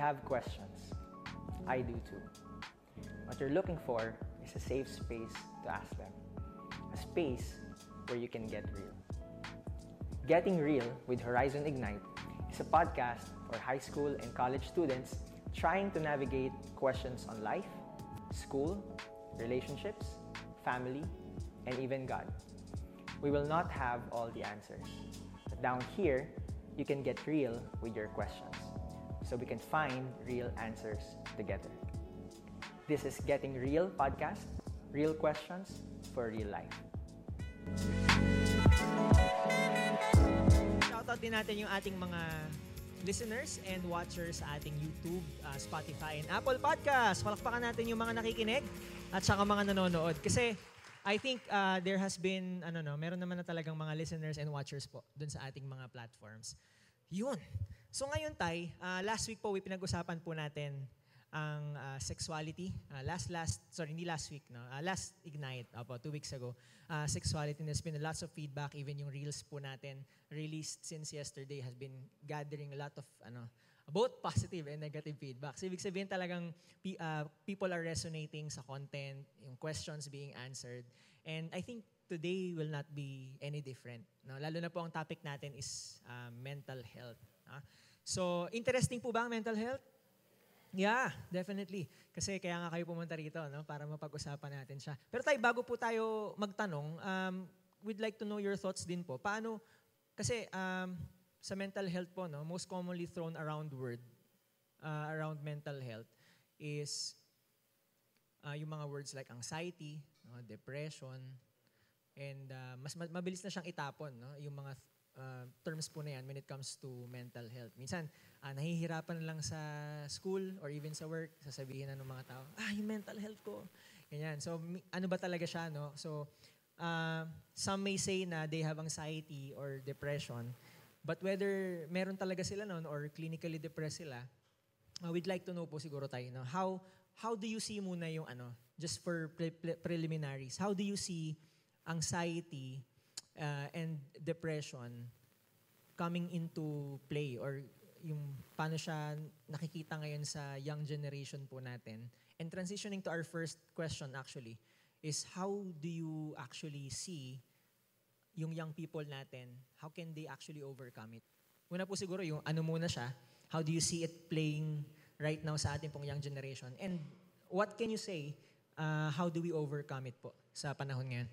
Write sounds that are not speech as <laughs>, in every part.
have questions. I do too. What you're looking for is a safe space to ask them. A space where you can get real. Getting Real with Horizon Ignite is a podcast for high school and college students trying to navigate questions on life, school, relationships, family, and even God. We will not have all the answers. But down here, you can get real with your questions so we can find real answers together. This is Getting Real podcast, real questions for real life. Shoutout din natin yung ating mga listeners and watchers sa ating YouTube, uh, Spotify, and Apple Podcast. Palakpakan natin yung mga nakikinig at saka mga nanonood. Kasi I think uh, there has been, ano no, meron naman na talagang mga listeners and watchers po dun sa ating mga platforms. Yun. So ngayon, Tay, uh, last week po, pinag-usapan po natin ang uh, sexuality. Uh, last, last, sorry, hindi last week, no? Uh, last Ignite, opo, two weeks ago. Uh, sexuality, there's been lots of feedback. Even yung reels po natin released since yesterday has been gathering a lot of, ano, both positive and negative feedback. So, ibig sabihin talagang uh, people are resonating sa content, yung questions being answered. And I think today will not be any different. No? Lalo na po ang topic natin is uh, mental health. Uh, so, interesting po ba ang mental health? Yeah, definitely. Kasi kaya nga kayo pumunta rito no, para mapag-usapan natin siya. Pero tayo, bago po tayo magtanong, um, we'd like to know your thoughts din po. Paano, kasi um, sa mental health po, no, most commonly thrown around word uh, around mental health is uh, yung mga words like anxiety, no, depression, and uh, mas mabilis na siyang itapon, no, yung mga uh, terms po na yan when it comes to mental health. Minsan, uh, nahihirapan lang sa school or even sa work, sasabihin na ng mga tao, ah, yung mental health ko. Ganyan. So, ano ba talaga siya, no? So, uh, some may say na they have anxiety or depression, But whether meron talaga sila noon or clinically depressed sila, uh, we'd like to know po siguro tayo, no? how, how do you see muna yung ano, just for pre- pre- preliminaries, how do you see anxiety uh, and depression coming into play or yung paano siya nakikita ngayon sa young generation po natin. And transitioning to our first question actually is how do you actually see yung young people natin, how can they actually overcome it? Una po siguro yung ano muna siya, how do you see it playing right now sa ating pong young generation? And what can you say, uh, how do we overcome it po sa panahon ngayon?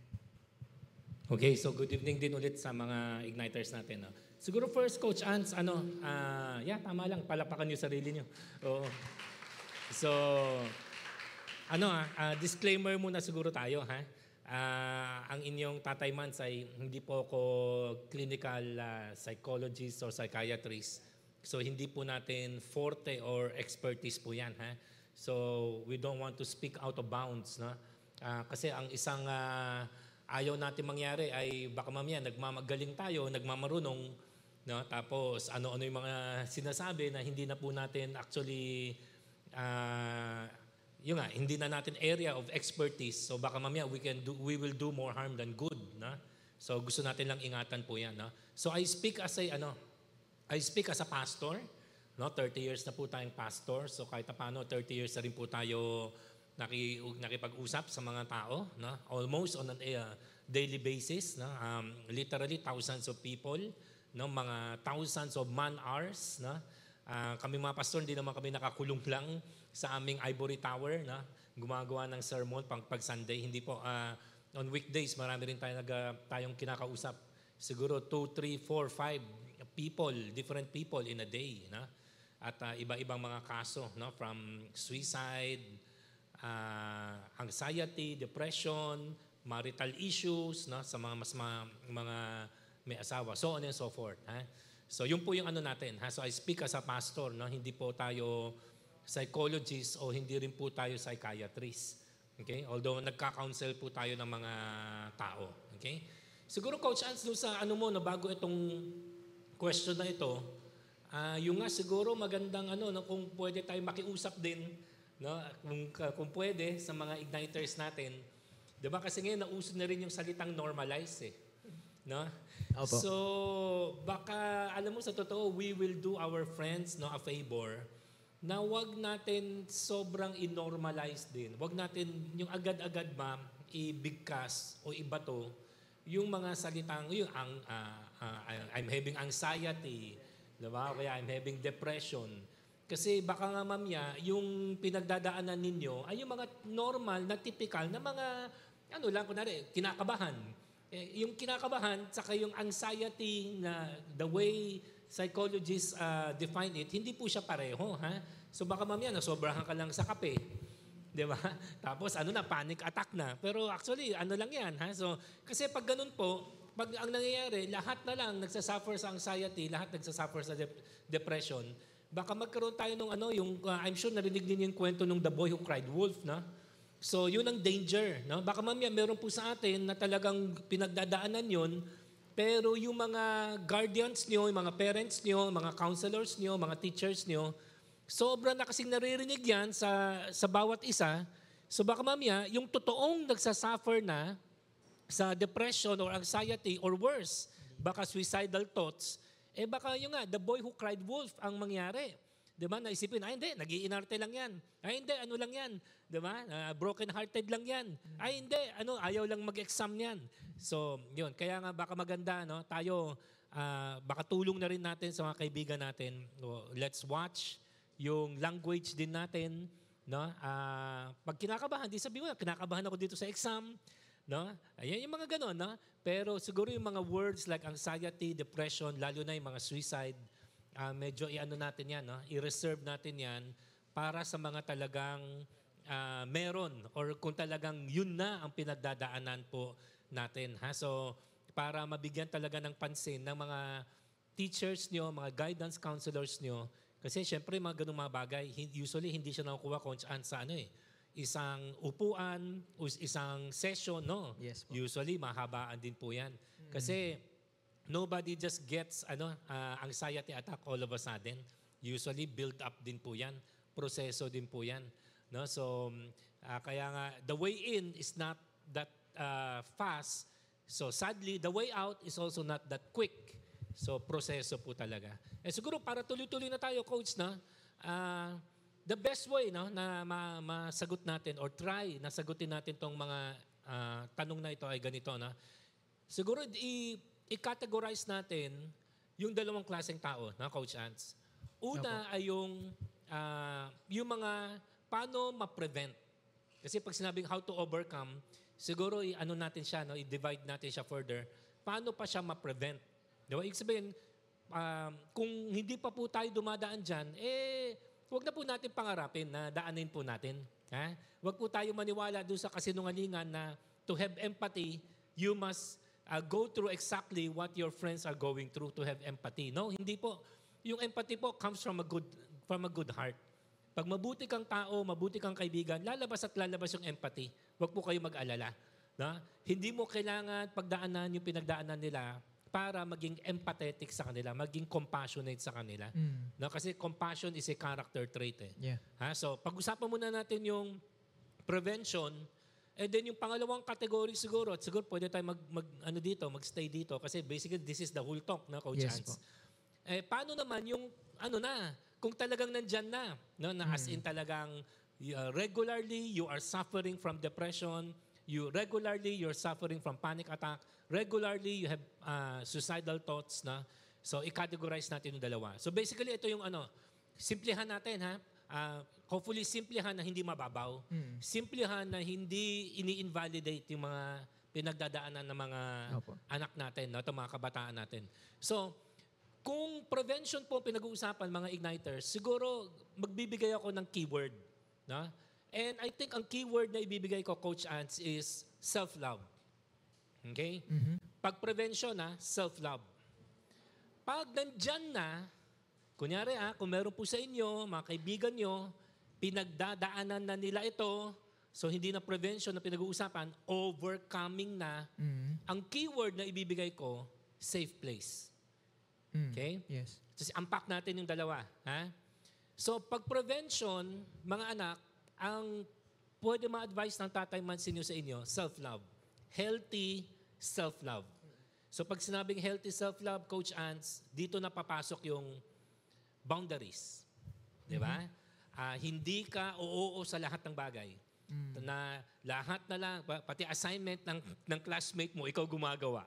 Okay, so good evening din ulit sa mga igniters natin. No? Siguro first, Coach Ans, ano, uh, yeah, tama lang, palapakan niyo sarili niyo. Oo. So, ano ah, uh, disclaimer muna siguro tayo, ha? Uh, ang inyong tatay Mans ay hindi po ako clinical uh, psychologist or psychiatrist. So hindi po natin forte or expertise po yan. Ha? So we don't want to speak out of bounds. No? Uh, kasi ang isang uh, ayaw natin mangyari ay baka mamaya nagmamagaling tayo, nagmamarunong, no? tapos ano-ano yung mga sinasabi na hindi na po natin actually uh, yun nga, hindi na natin area of expertise. So baka mamaya we can do we will do more harm than good, na? So gusto natin lang ingatan po 'yan, na? So I speak as a ano, I speak as a pastor, no? 30 years na po tayong pastor. So kahit paano 30 years na rin po tayo naki, nakipag-usap sa mga tao, no? Almost on a uh, daily basis, no? Um, literally thousands of people, no? Mga thousands of man hours, no? Uh, kami mga pastor, hindi naman kami nakakulong lang sa aming ivory tower na gumagawa ng sermon pang pag Sunday. Hindi po, uh, on weekdays, marami rin tayo nag, uh, tayong kinakausap. Siguro 2, 3, 4, 5 people, different people in a day. Na? At uh, iba-ibang mga kaso, no? from suicide, uh, anxiety, depression, marital issues, no? sa mga mas mga, mga may asawa, so on and so forth. Ha? So yun po yung ano natin. Ha? So I speak as a pastor, no? hindi po tayo psychologist o hindi rin po tayo psychiatrist. Okay? Although nagka-counsel po tayo ng mga tao. Okay? Siguro Coach Ans, sa ano mo, na bago itong question na ito, uh, yung nga siguro magandang ano, no, kung pwede tayo makiusap din, no, kung, kung pwede, sa mga igniters natin. Di ba? Kasi ngayon, nauso na rin yung salitang normalize eh. No? Opo. So, baka, alam mo sa totoo, we will do our friends no, a favor na wag natin sobrang inormalize din. Wag natin yung agad-agad ma'am, ibigkas o ibato yung mga salitang, yung ang, ah, ah, I'm having anxiety, di ba? Kaya I'm having depression. Kasi baka nga mamya, yung pinagdadaanan ninyo ay yung mga normal na typical na mga, ano lang, kunwari, kinakabahan. Eh, yung kinakabahan, saka yung anxiety na the way psychologists uh, define it, hindi po siya pareho. Ha? So baka mamaya, nasobrahan ka lang sa kape. Di ba? <laughs> Tapos ano na, panic attack na. Pero actually, ano lang yan. Ha? So, kasi pag ganun po, pag ang nangyayari, lahat na lang nagsasuffer sa anxiety, lahat nagsasuffer sa dep- depression, baka magkaroon tayo ng ano, yung, uh, I'm sure narinig din yung kwento ng The Boy Who Cried Wolf, na? So, yun ang danger. No? Baka mamaya meron po sa atin na talagang pinagdadaanan yun, pero yung mga guardians nyo, yung mga parents nyo, mga counselors nyo, mga teachers nyo, sobra na kasing naririnig yan sa, sa bawat isa. So baka mamaya, yung totoong nagsasuffer na sa depression or anxiety or worse, baka suicidal thoughts, eh baka yung nga, the boy who cried wolf ang mangyari. Di ba? Naisipin, ay hindi, nag-iinarte lang yan. Ay hindi, ano lang yan. Di ba? Uh, broken-hearted lang yan. Ay hindi, ano, ayaw lang mag-exam yan. So, yun. Kaya nga baka maganda, no? Tayo, uh, baka tulong na rin natin sa mga kaibigan natin. So, let's watch yung language din natin. No? Uh, pag kinakabahan, di sabi mo, kinakabahan ako dito sa exam. No? Ayan yung mga ganon. No? Pero siguro yung mga words like anxiety, depression, lalo na yung mga suicide, uh, medyo i-ano natin yan, no? i-reserve natin yan para sa mga talagang uh, meron or kung talagang yun na ang pinagdadaanan po natin. Ha? So, para mabigyan talaga ng pansin ng mga teachers nyo, mga guidance counselors nyo, kasi syempre mga ganung mga bagay, usually hindi siya nakukuha kung saan sa ano eh, isang upuan, isang session, no? Yes po. Usually mahabaan din po yan. Kasi nobody just gets ano uh, anxiety attack all of a sudden. Usually build up din po 'yan. Proseso din po 'yan. No? So uh, kaya nga the way in is not that uh, fast. So sadly the way out is also not that quick. So proseso po talaga. Eh siguro para tuloy-tuloy na tayo coach na uh, the best way no na ma- masagot natin or try na sagutin natin tong mga uh, tanong na ito ay ganito na siguro i i-categorize natin yung dalawang klaseng tao, na Coach Ants. Una ay yung, uh, yung mga paano ma-prevent. Kasi pag sinabing how to overcome, siguro i-ano natin siya, no? i-divide natin siya further. Paano pa siya ma-prevent? Di ba? Ibig sabihin, um, kung hindi pa po tayo dumadaan dyan, eh, huwag na po natin pangarapin na daanin po natin. Ha? Huwag po tayo maniwala doon sa kasinungalingan na to have empathy, you must uh, go through exactly what your friends are going through to have empathy. No, hindi po. Yung empathy po comes from a good from a good heart. Pag mabuti kang tao, mabuti kang kaibigan, lalabas at lalabas yung empathy. Huwag po kayo mag-alala. Na? Hindi mo kailangan pagdaanan yung pinagdaanan nila para maging empathetic sa kanila, maging compassionate sa kanila. Mm. No, kasi compassion is a character trait. Eh. Yeah. Ha? So, pag-usapan muna natin yung prevention, And then yung pangalawang category siguro, at siguro pwede tayo mag, mag ano dito, magstay dito kasi basically this is the whole talk na Coach yes, Hans. Eh, paano naman yung ano na, kung talagang nandyan na, no, na as Hmm. in talagang uh, regularly you are suffering from depression, you regularly you're suffering from panic attack, regularly you have uh, suicidal thoughts na. So i-categorize natin yung dalawa. So basically ito yung ano, simplihan natin ha uh, hopefully simplihan na hindi mababaw. Mm. Simplihan na hindi ini-invalidate yung mga pinagdadaanan ng mga Opo. anak natin, no, mga kabataan natin. So, kung prevention po pinag-uusapan mga igniters, siguro magbibigay ako ng keyword. No? And I think ang keyword na ibibigay ko, Coach Ants, is self-love. Okay? Mhm. Pag prevention na, self-love. Pag nandyan na, kunyari ah, kung meron po sa inyo, mga kaibigan nyo, pinagdadaanan na nila ito, so hindi na prevention na pinag-uusapan, overcoming na, Mm. ang keyword na ibibigay ko, safe place. Mm. Okay? Yes. So, unpack natin yung dalawa. Ha? So, pag prevention, mga anak, ang pwede ma-advise ng tatay Mansinyo sa inyo, self-love. Healthy self-love. So, pag sinabing healthy self-love, Coach Ants, dito na papasok yung boundaries. Di ba? ah, hindi ka oo sa lahat ng bagay. Mm. Na lahat na lang, pa- pati assignment ng, ng classmate mo, ikaw gumagawa.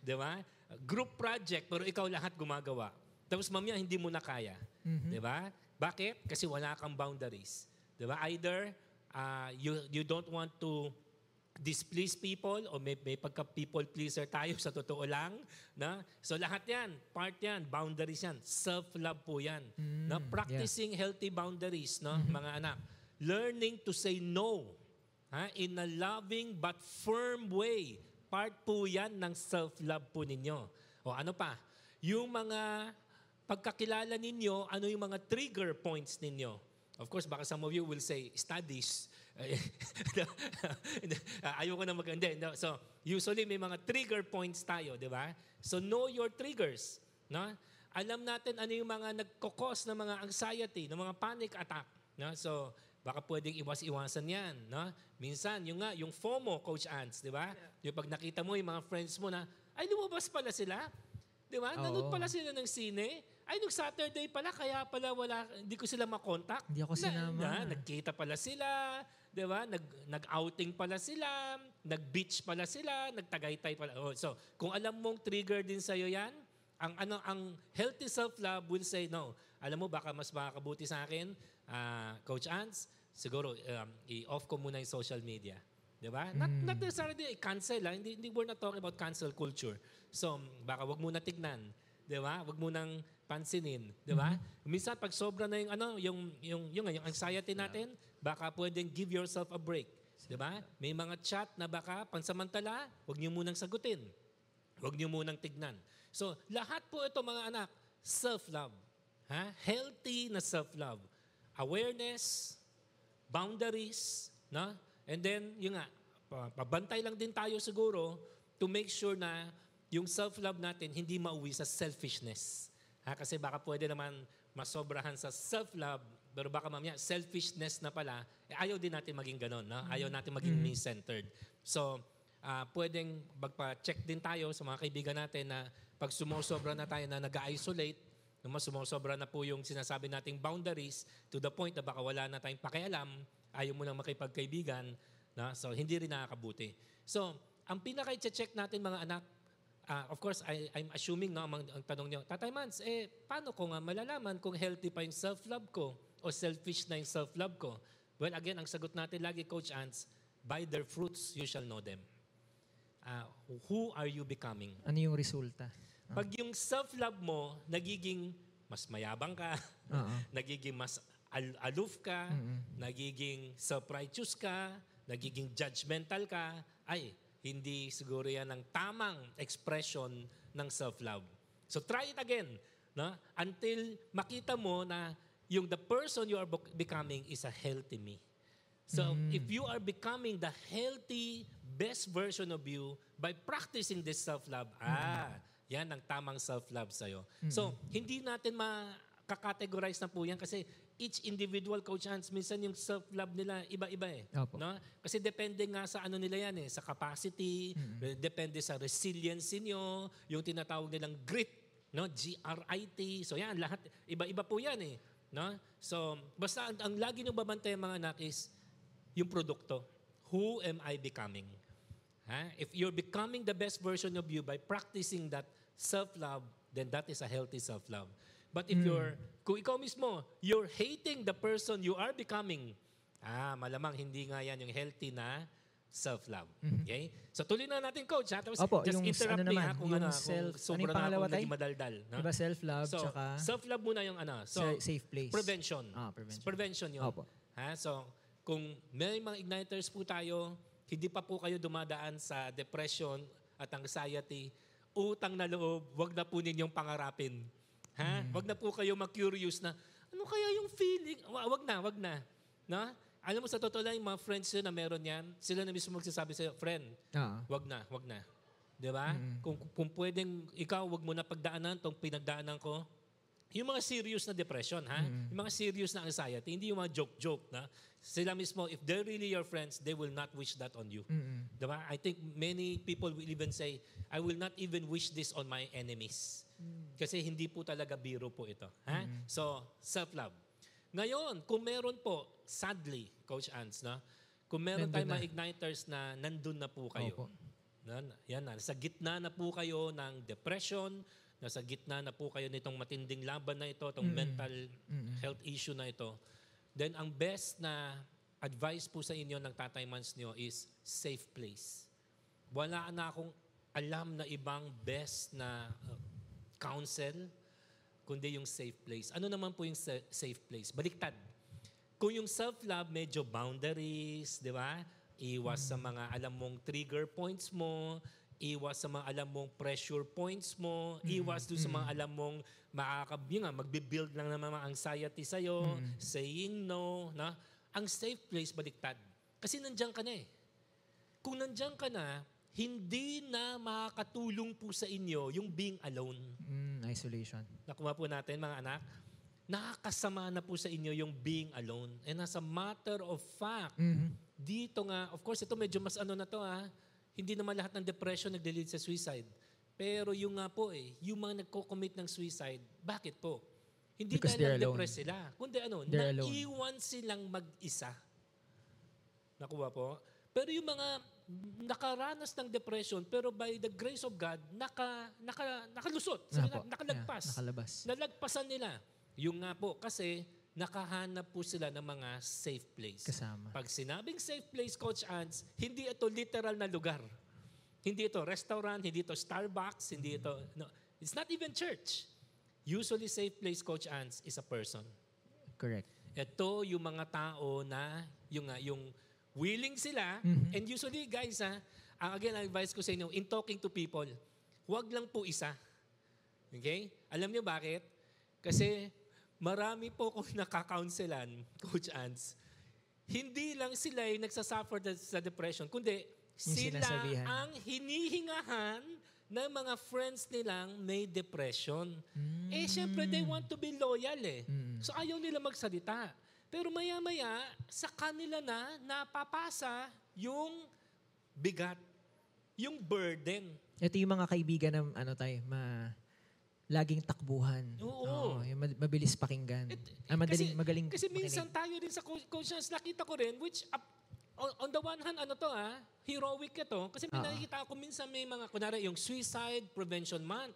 Di ba? Group project, pero ikaw lahat gumagawa. Tapos mamaya, hindi mo na kaya. Mm-hmm. Di ba? Bakit? Kasi wala kang boundaries. Di ba? Either ah, you, you don't want to displease people o may, may pagka people pleaser tayo <laughs> sa totoo lang na? So lahat yan part yan boundaries yan. Self love po yan. Na practicing healthy boundaries no mga anak. Learning to say no ha in a loving but firm way. Part po yan ng self love po ninyo. O ano pa? Yung mga pagkakilala ninyo ano yung mga trigger points ninyo? Of course baka some of you will say studies <laughs> Ayoko na mag... Hindi, no. So, usually may mga trigger points tayo, di ba? So, know your triggers. No? Alam natin ano yung mga nagkokos ng mga anxiety, ng mga panic attack. No? So, baka pwedeng iwas-iwasan yan. No? Minsan, yung nga, yung FOMO, Coach Ants, di ba? Yung pag nakita mo yung mga friends mo na, ay, lumabas pala sila. Di ba? Nanood Oo. pala sila ng sine. Ay, nung Saturday pala, kaya pala wala, hindi ko sila makontak. Hindi ako sinama. Na, nagkita pala sila, di ba? Nag, nag-outing pala sila, nag-beach pala sila, nagtagaytay pala. Oh, so, kung alam mong trigger din sa'yo yan, ang ano ang healthy self-love will say, no, alam mo, baka mas makakabuti sa akin, ah, Coach Ants, siguro, um, i-off ko muna yung social media. Di ba? Not, not necessarily cancel. ah. Hindi, hindi, we're not talking about cancel culture. So, baka wag mo na tignan. Di ba? Wag mo nang pansinin, di ba? Minsan pag sobra na yung ano, yung yung yung, yung anxiety natin, baka pwedeng give yourself a break, di ba? May mga chat na baka pansamantala, wag niyo munang sagutin. Wag niyo munang tignan. So, lahat po ito mga anak, self-love. Ha? Healthy na self-love. Awareness, boundaries, no? And then, yung nga, pa- pabantay lang din tayo siguro to make sure na yung self-love natin hindi mauwi sa selfishness. Ha? Kasi baka pwede naman masobrahan sa self-love, pero baka mamaya selfishness na pala, eh, ayaw din natin maging ganon. No? Ayaw natin maging me-centered. So, ah, pwedeng magpa-check din tayo sa mga kaibigan natin na pag sumusobra na tayo na nag-isolate, mas sumusobra na po yung sinasabi nating boundaries to the point na baka wala na tayong pakialam, ayaw mo nang makipagkaibigan, na? so hindi rin nakakabuti. So, ang pinaka-check natin mga anak, ah, of course, I, I'm assuming, no, ang, ang tanong niyo, Tatay Mans, eh, paano ko nga malalaman kung healthy pa yung self-love ko o selfish na yung self-love ko? Well, again, ang sagot natin lagi, Coach Ants, by their fruits you shall know them. Ah, who are you becoming? Ano yung resulta? Pag yung self-love mo, nagiging mas mayabang ka, Oo. <laughs> nagiging mas al- aloof ka, nagiging self-righteous ka, nagiging judgmental ka, ay, hindi siguro yan ang tamang expression ng self-love. So try it again. No? Until makita mo na yung the person you are bec- becoming is a healthy me. So if you are becoming the healthy, best version of you by practicing this self-love, ah, yan ang tamang self-love sa'yo. So, hindi natin makakategorize na po yan kasi each individual coach Hans, minsan yung self-love nila iba-iba eh. Opo. No? Kasi depende nga sa ano nila yan eh, sa capacity, depende sa resiliency nyo, yung tinatawag nilang grit, no? G-R-I-T. So yan, lahat, iba-iba po yan eh. No? So, basta ang, ang lagi nyo babantay mga anak is yung produkto. Who am I becoming? Ha? If you're becoming the best version of you by practicing that self-love, then that is a healthy self-love. But if you're, kung ikaw mismo, you're hating the person you are becoming, ah, malamang hindi nga yan yung healthy na self-love. Okay? So tuloy na natin, coach. Ha? Tapos Opo, just yung interrupt ano me, naman, ha, kung ano, self- kung ano yung sobra na pangalawa, akong naging madaldal. no? Diba self-love, So, tsaka self-love muna yung ano. So, sa- safe place. Prevention. Ah, prevention. Prevention yun. Opo. Ha? So, kung may mga igniters po tayo, hindi pa po kayo dumadaan sa depression at anxiety, utang na loob, wag na po ninyong pangarapin. Ha? Wag na po kayo mag-curious na, ano kaya yung feeling? Wa- Wag na, wag na. Na? Alam mo, sa totoo lang, yung mga friends nyo na meron yan, sila na mismo magsasabi sa'yo, friend, Oo. wag na, wag na. Di ba? Kung, kung pwedeng ikaw, wag mo na pagdaanan tong pinagdaanan ko. Yung mga serious na depression, ha? Yung mga serious na anxiety, hindi yung mga joke-joke, na sila mismo, if they're really your friends, they will not wish that on you. Di ba? I think many people will even say, I will not even wish this on my enemies. Kasi hindi po talaga biro po ito. Ha? So, self-love. Ngayon, kung meron po, sadly, Coach Ans, no? kung meron Nandun tayong na. mga igniters na nandun na po kayo, Opo. na, yan na, sa gitna na po kayo ng depression, nasa gitna na po kayo nitong matinding laban na ito, itong mental health issue na ito, then ang best na advice po sa inyo ng Tatay Mans nyo is safe place. Wala na akong alam na ibang best na uh, counsel, kundi yung safe place. Ano naman po yung sa- safe place? Baliktad. Kung yung self-love, medyo boundaries, di ba? Iwas sa mga alam mong trigger points mo, iwas sa mga alam mong pressure points mo, iwas doon sa mga alam mong makakab, yun nga, magbe-build lang ng mga anxiety sa'yo, saying no, na ang safe place baliktad. Kasi nandiyan ka na eh. Kung nandiyan ka na, hindi na makakatulong po sa inyo yung being alone. Mm, isolation. Nakuha po natin mga anak, nakakasama na po sa inyo yung being alone. And as a matter of fact, Mhm. dito nga, of course, ito medyo mas ano na to ha, hindi naman lahat ng depression nag-lead sa suicide. Pero yung nga po eh, yung mga nagko-commit ng suicide, bakit po? Hindi Because dahil alone. depressed sila. Kundi ano, They're alone. naiwan silang mag-isa. Nakuha po? Pero yung mga nakaranas ng depression, pero by the grace of God, naka, naka, nakalusot. Sila, po. nakalagpas. Yeah, nakalabas. Nalagpasan nila. Yung nga po, kasi nakahanap po sila ng mga safe place. Kasama. Pag sinabing safe place, Coach Ants, hindi ito literal na lugar. Hindi ito restaurant, hindi ito Starbucks, hindi ito... No, it's not even church. Usually safe place, Coach Ants, is a person. Correct. Ito yung mga tao na yung nga yung willing sila and usually guys ha, ang again ang advice ko sa inyo in talking to people, huwag lang po isa. Okay? Alam niyo bakit? Kasi marami po kong <laughs> nakakaunselan, Coach Ants. Hindi lang sila yung nagsasuffer sa depression, kundi sila ang hinihingahan ng mga friends nilang may depression. Eh, syempre, they want to be loyal eh. So, ayaw nila magsalita. Pero maya-maya, sa kanila na napapasa yung bigat, yung burden. Ito yung mga kaibigan ng ano tayo, ma laging takbuhan. Oo. yung mad- mabilis pakinggan. ah, madaling, magaling kasi minsan makinig. tayo rin sa co- conscience, nakita ko rin, which up, on, the one hand, ano to ah, heroic ito. Kasi may Oo. nakikita ako minsan may mga, kunwari yung Suicide Prevention Month.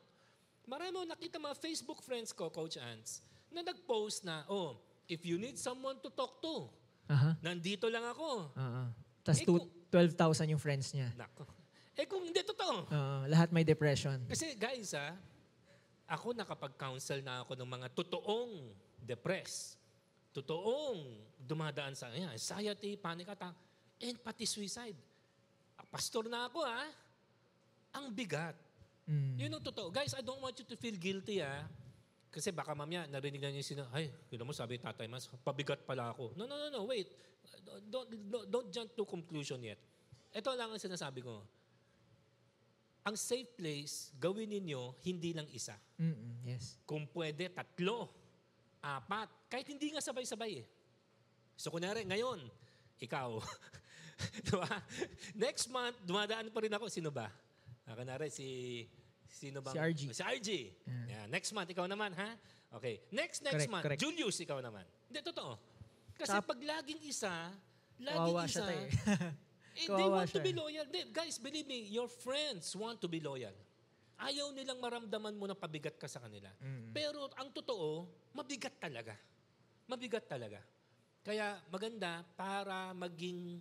Marami mo nakita mga Facebook friends ko, Coach Ants, na nag-post na, oh, if you need someone to talk to, Aha. nandito lang ako. Oo. Tapos Eh, two- kung- 12,000 yung friends niya. Nako. Eh kung hindi totoo. Oo, lahat may depression. Kasi guys ah, ako nakapag-counsel na ako ng mga totoong depressed, totoong dumadaan sa ayan, anxiety, panic attack, and pati suicide. Ah, Pastor na ako ah, ang bigat. Mm. Yun ang totoo. Guys, I don't want you to feel guilty ah. Kasi baka mamaya narinig na yung sina, ay, yun mo sabi tatay mas, pabigat pala ako. No, no, no, no, wait. Don't, don't, don't jump to conclusion yet. Ito lang ang sinasabi ko. Ang safe place, gawin ninyo hindi lang isa. Mm-mm, yes. Kung pwede, tatlo, apat. Kahit hindi nga sabay-sabay eh. So kunwari, ngayon, ikaw. <laughs> diba? Next month, dumadaan pa rin ako. Sino ba? Ah, kunwari, si... Sino ba? Si RG. Si RG. Yeah, Next month, ikaw naman, ha? Okay. Next, next Correct, month, correct. Julius, ikaw naman. Hindi, totoo. Kasi Tap- pag laging isa, laging Kawawa isa, siya tayo. <laughs> eh, they Kawawa want to siya be eh. loyal. They, guys, believe me, your friends want to be loyal. Ayaw nilang maramdaman mo na pabigat ka sa kanila. Pero ang totoo, mabigat talaga. Mabigat talaga. Kaya maganda para maging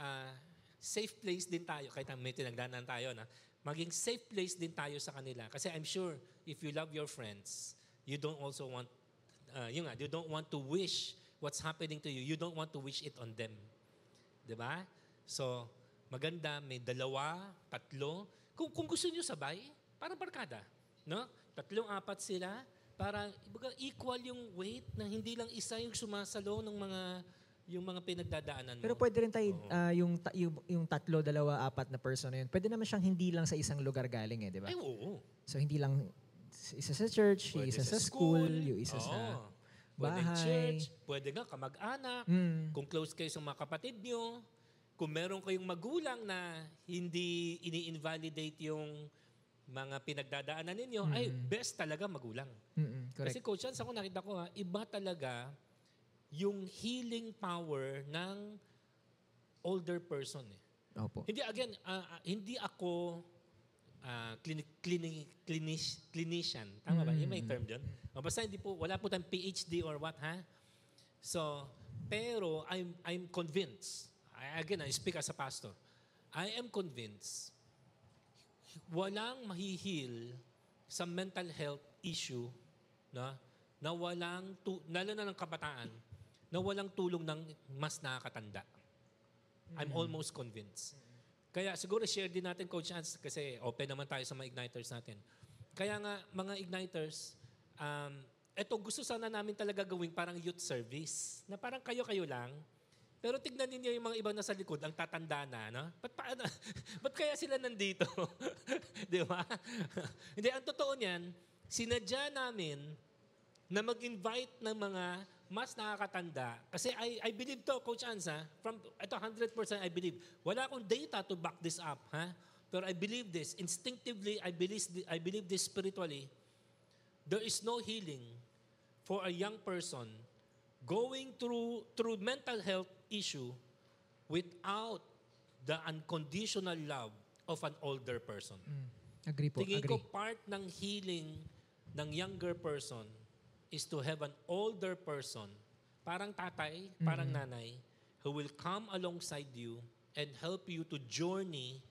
ah, safe place din tayo. Kahit may tinagdanan tayo na, maging safe place din tayo sa kanila. Kasi I'm sure if you love your friends, you don't also want, uh, yun nga, you don't want to wish what's happening to you. You don't want to wish it on them. ba? So, maganda may dalawa, tatlo. Kung kung gusto niyo sabay, parang barkada, no? Tatlong apat sila para equal yung weight na hindi lang isa yung sumasalo ng mga yung mga pinagdadaanan mo. Pero pwede rin tayo, ah, yung, ta- yung, yung tatlo, dalawa, apat na person na yun. Pwede naman siyang hindi lang sa isang lugar galing eh, di ba? Ay, oo. So hindi lang isa sa church, yung Pwede isa sa school, yung Oo. isa sa Pwede bahay. church, pwede nga kamag-anak, Mm. kung close kayo sa mga kapatid nyo, kung meron kayong magulang na hindi ini-invalidate yung mga pinagdadaanan ninyo, ay best talaga magulang. Mm-mm, Kasi correct. coach Hans, ako nakita ko ha, iba talaga yung healing power ng older person eh. Opo. Hindi again, ah, hindi ako ah, clinic, clinic, clinic, clinician. Tama ba? Yung may term dyan. O, basta hindi po, wala po tayong PhD or what, ha? So, pero I'm, I'm convinced, I- again, I speak as a pastor, I am convinced, walang mahihil sa mental health issue na na walang, tu, lalo na ng kabataan, na walang tulong ng mas nakakatanda. I'm almost convinced. Kaya siguro share din natin, Coach Hans, kasi open naman tayo sa mga igniters natin. Kaya nga, mga igniters, um, eto gusto sana namin talaga gawing parang youth service. Na parang kayo-kayo lang. Pero tignan ninyo yung mga ibang nasa likod, ang tatanda na, no? Ba't, paano, <laughs> ba't kaya sila nandito? <laughs> Di ba? <laughs> Hindi, ang totoo niyan, sinadya namin na mag-invite ng mga mas nakakatanda. Kasi I, I believe to, Coach Ansa, from, ito 100% I believe. Wala akong data to back this up, ha? Pero I believe this. Instinctively, I believe, I believe this spiritually. There is no healing for a young person going through through mental health issue without the unconditional love of an older person. Agree po, Tingin ko agree. part ng healing ng younger person is to have an older person, parang tatay, parang nanay, who will come alongside you and help you to journey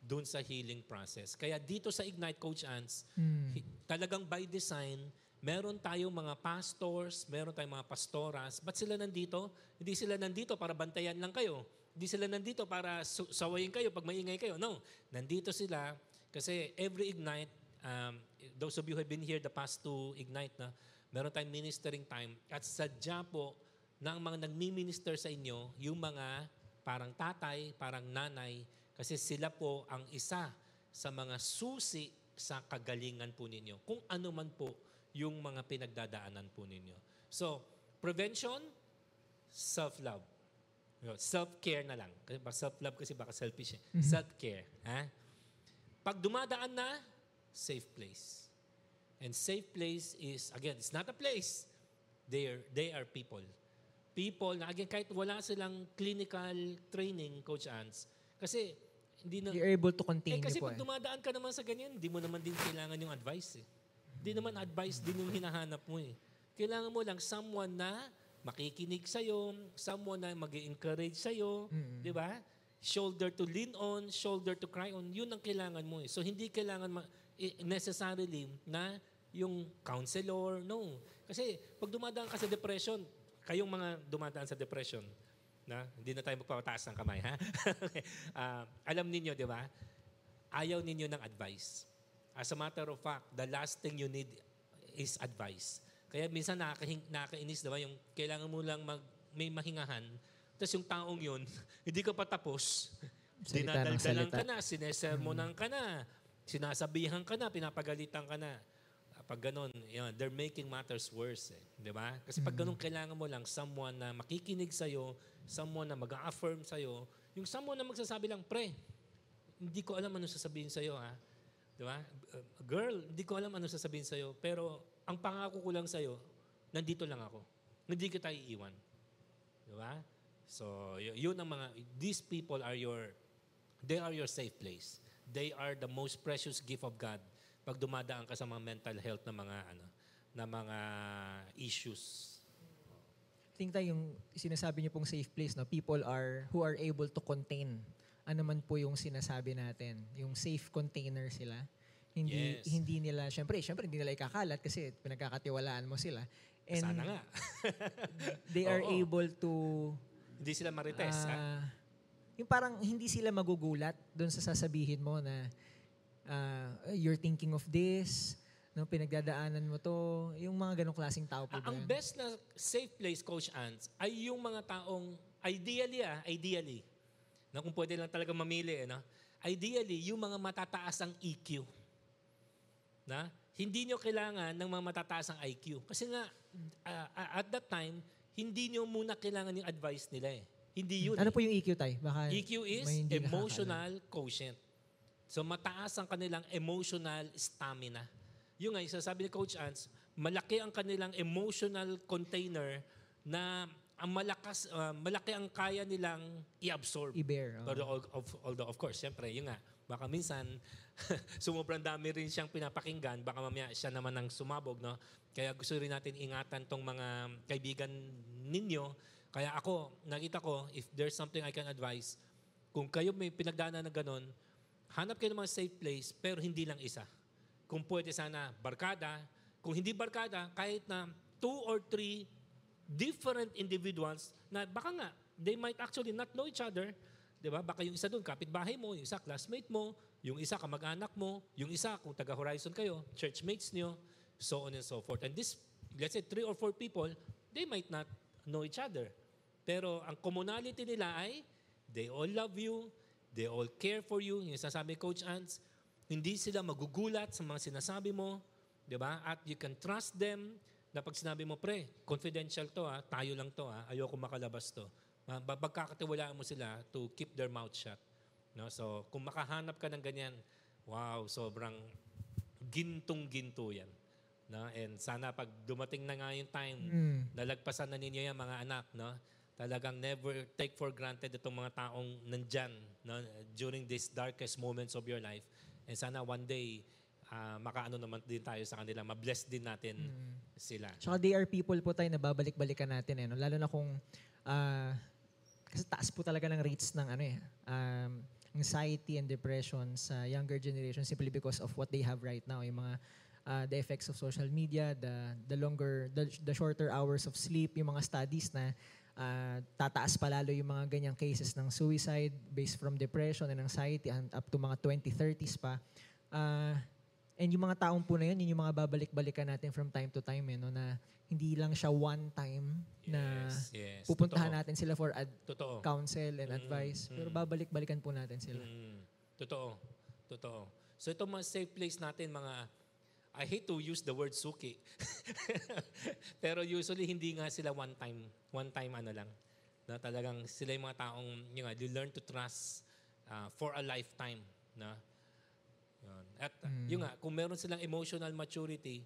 dun sa healing process. Kaya dito sa Ignite Coach Ants, hi- talagang by design, meron tayong mga pastors, meron tayong mga pastoras. Ba't sila nandito? Hindi sila nandito para bantayan lang kayo. Hindi sila nandito para su- sawayin kayo pag maingay kayo. No. Nandito sila kasi every Ignite, um, those of you who have been here the past two Ignite na, meron tayong ministering time at sadya po ng mga nagmi-minister sa inyo, yung mga parang tatay, parang nanay, kasi sila po ang isa sa mga susi sa kagalingan po ninyo. Kung ano man po yung mga pinagdadaanan po ninyo. So, prevention, self-love. Self-care na lang. Self-love kasi baka selfish eh. Self-care. Ha? Pag dumadaan na, safe place. And safe place is, again, it's not a place. They are, they are people. People na, again, kahit wala silang clinical training, Coach Ants, kasi hindi na, You're able to contain eh, kasi pag eh. dumadaan ka naman sa ganyan, hindi mo naman din kailangan yung advice eh. Hindi naman advice din yung hinahanap mo eh. Kailangan mo lang someone na makikinig sa'yo, someone na mag encourage sa'yo, di ba? Shoulder to lean on, shoulder to cry on, yun ang kailangan mo eh. So hindi kailangan ma- necessarily na yung counselor, no. Kasi pag dumadaan ka sa depression, kayong mga dumadaan sa depression, na hindi na tayo magpapataas ng kamay, ha? Okay. <laughs> Ah, alam ninyo, di ba? Ayaw ninyo ng advice. As a matter of fact, the last thing you need is advice. Kaya minsan nakakahin- nakakainis, di ba? Yung kailangan mo lang mag, may mahingahan, tapos yung taong yun, <laughs> hindi ka pa tapos, dinadaldalan ka na, sinesermonan ka na, sinasabihan ka na, pinapagalitan ka na. Ah, Pag ganun, yun, they're making matters worse. Eh, di ba? Kasi pag ganun, kailangan mo lang someone na makikinig sa'yo, someone na mag-affirm sa'yo, yung someone na magsasabi lang, pre, hindi ko alam ano sasabihin sa'yo, ha? Di ba? Uh, Girl, hindi ko alam ano sasabihin sa'yo, pero ang pangako ko lang sa'yo, nandito lang ako. Hindi kita iiwan. Di ba? So, yun ang mga, these people are your, they are your safe place. They are the most precious gift of God pag dumadaan ka sa mga mental health na mga, ano, na mga issues. think tayo yung sinasabi niyo pong safe place, no? people are who are able to contain ano man po yung sinasabi natin. Yung safe container sila. Hindi Yes. hindi nila, syempre, syempre hindi nila ikakalat kasi pinagkakatiwalaan mo sila. And Sana nga. <laughs> they are Oo. able to Hindi sila marites. ha? Yung parang hindi sila magugulat doon sa sasabihin mo na ah, you're thinking of this, no, pinagdadaanan mo to, yung mga ganong klaseng tao po Ah, ba ang best na safe place, Coach Ants, ay yung mga taong, ideally ah, ideally, na kung pwede lang talaga mamili, eh, no? ideally, yung mga matataas ang EQ. Na? Hindi nyo kailangan ng mga matataas ang IQ. Kasi nga, ah, at that time, hindi nyo muna kailangan yung advice nila eh. Hindi yun. Ano eh. po yung EQ tay? Baka EQ is emotional quotient. So mataas ang kanilang emotional stamina. Yung nga, isasabi ni Coach Ants, malaki ang kanilang emotional container na ang malakas, ah, malaki ang kaya nilang i-absorb. I-bear. oo. Although, of, although, of course, siyempre, yun nga, baka minsan, <laughs> sumubrang dami rin siyang pinapakinggan, baka mamaya siya naman ang sumabog, no? Kaya gusto rin natin ingatan tong mga kaibigan ninyo. Kaya ako, nakita ko, if there's something I can advise, kung kayo may pinagdaanan na ganun, hanap kayo ng mga safe place, pero hindi lang isa. Kung pwede sana, barkada. Kung hindi barkada, kahit na two or three different individuals na baka nga, they might actually not know each other. Di ba? Baka yung isa doon, kapitbahay mo, yung isa classmate mo, yung isa kamag-anak mo, yung isa kung taga-horizon kayo, churchmates nyo, so on and so forth. And this, let's say three or four people, they might not know each other. Pero ang commonality nila ay, they all love you, they all care for you. Yung sasabi Coach Ants, hindi sila magugulat sa mga sinasabi mo, di ba? At you can trust them na pag sinabi mo, pre, confidential to ha, tayo lang to ha, ayoko makalabas to. Pagkakatiwalaan mo sila to keep their mouth shut. No? So, kung makahanap ka ng ganyan, wow, sobrang gintong-ginto yan. No? And sana pag dumating na nga yung time, nalagpasan na ninyo yan mga anak, no? Talagang never take for granted itong mga taong nandyan no? during these darkest moments of your life. And sana one day, ah, makaano naman din tayo sa kanila, mabless din natin sila. Tsaka they are people po tayo na babalik-balikan natin eh. No? Lalo na kung, ah, kasi taas po talaga ng rates ng ano eh, um, anxiety and depression sa younger generation simply because of what they have right now. Yung mga ah, the effects of social media, the the longer, the, the shorter hours of sleep, yung mga studies na ah, tataas pa lalo yung mga ganyang cases ng suicide based from depression and anxiety and up to mga 20-30s pa. Ah, And yung mga taong po na yun, yun yung mga babalik-balikan natin from time to time, eh, no, na hindi lang siya one time na Yes, yes. pupuntahan Totoo. natin sila for ad- Totoo. counsel and advice. Pero babalik-balikan po natin sila. Mm, totoo. Totoo. So ito mga safe place natin, mga, I hate to use the word suki. <laughs> Pero usually hindi nga sila one time, one time ano lang. Na talagang sila yung mga taong, yun nga, you learn to trust uh, for a lifetime. Na? Yun. At uh, yun nga, kung meron silang emotional maturity,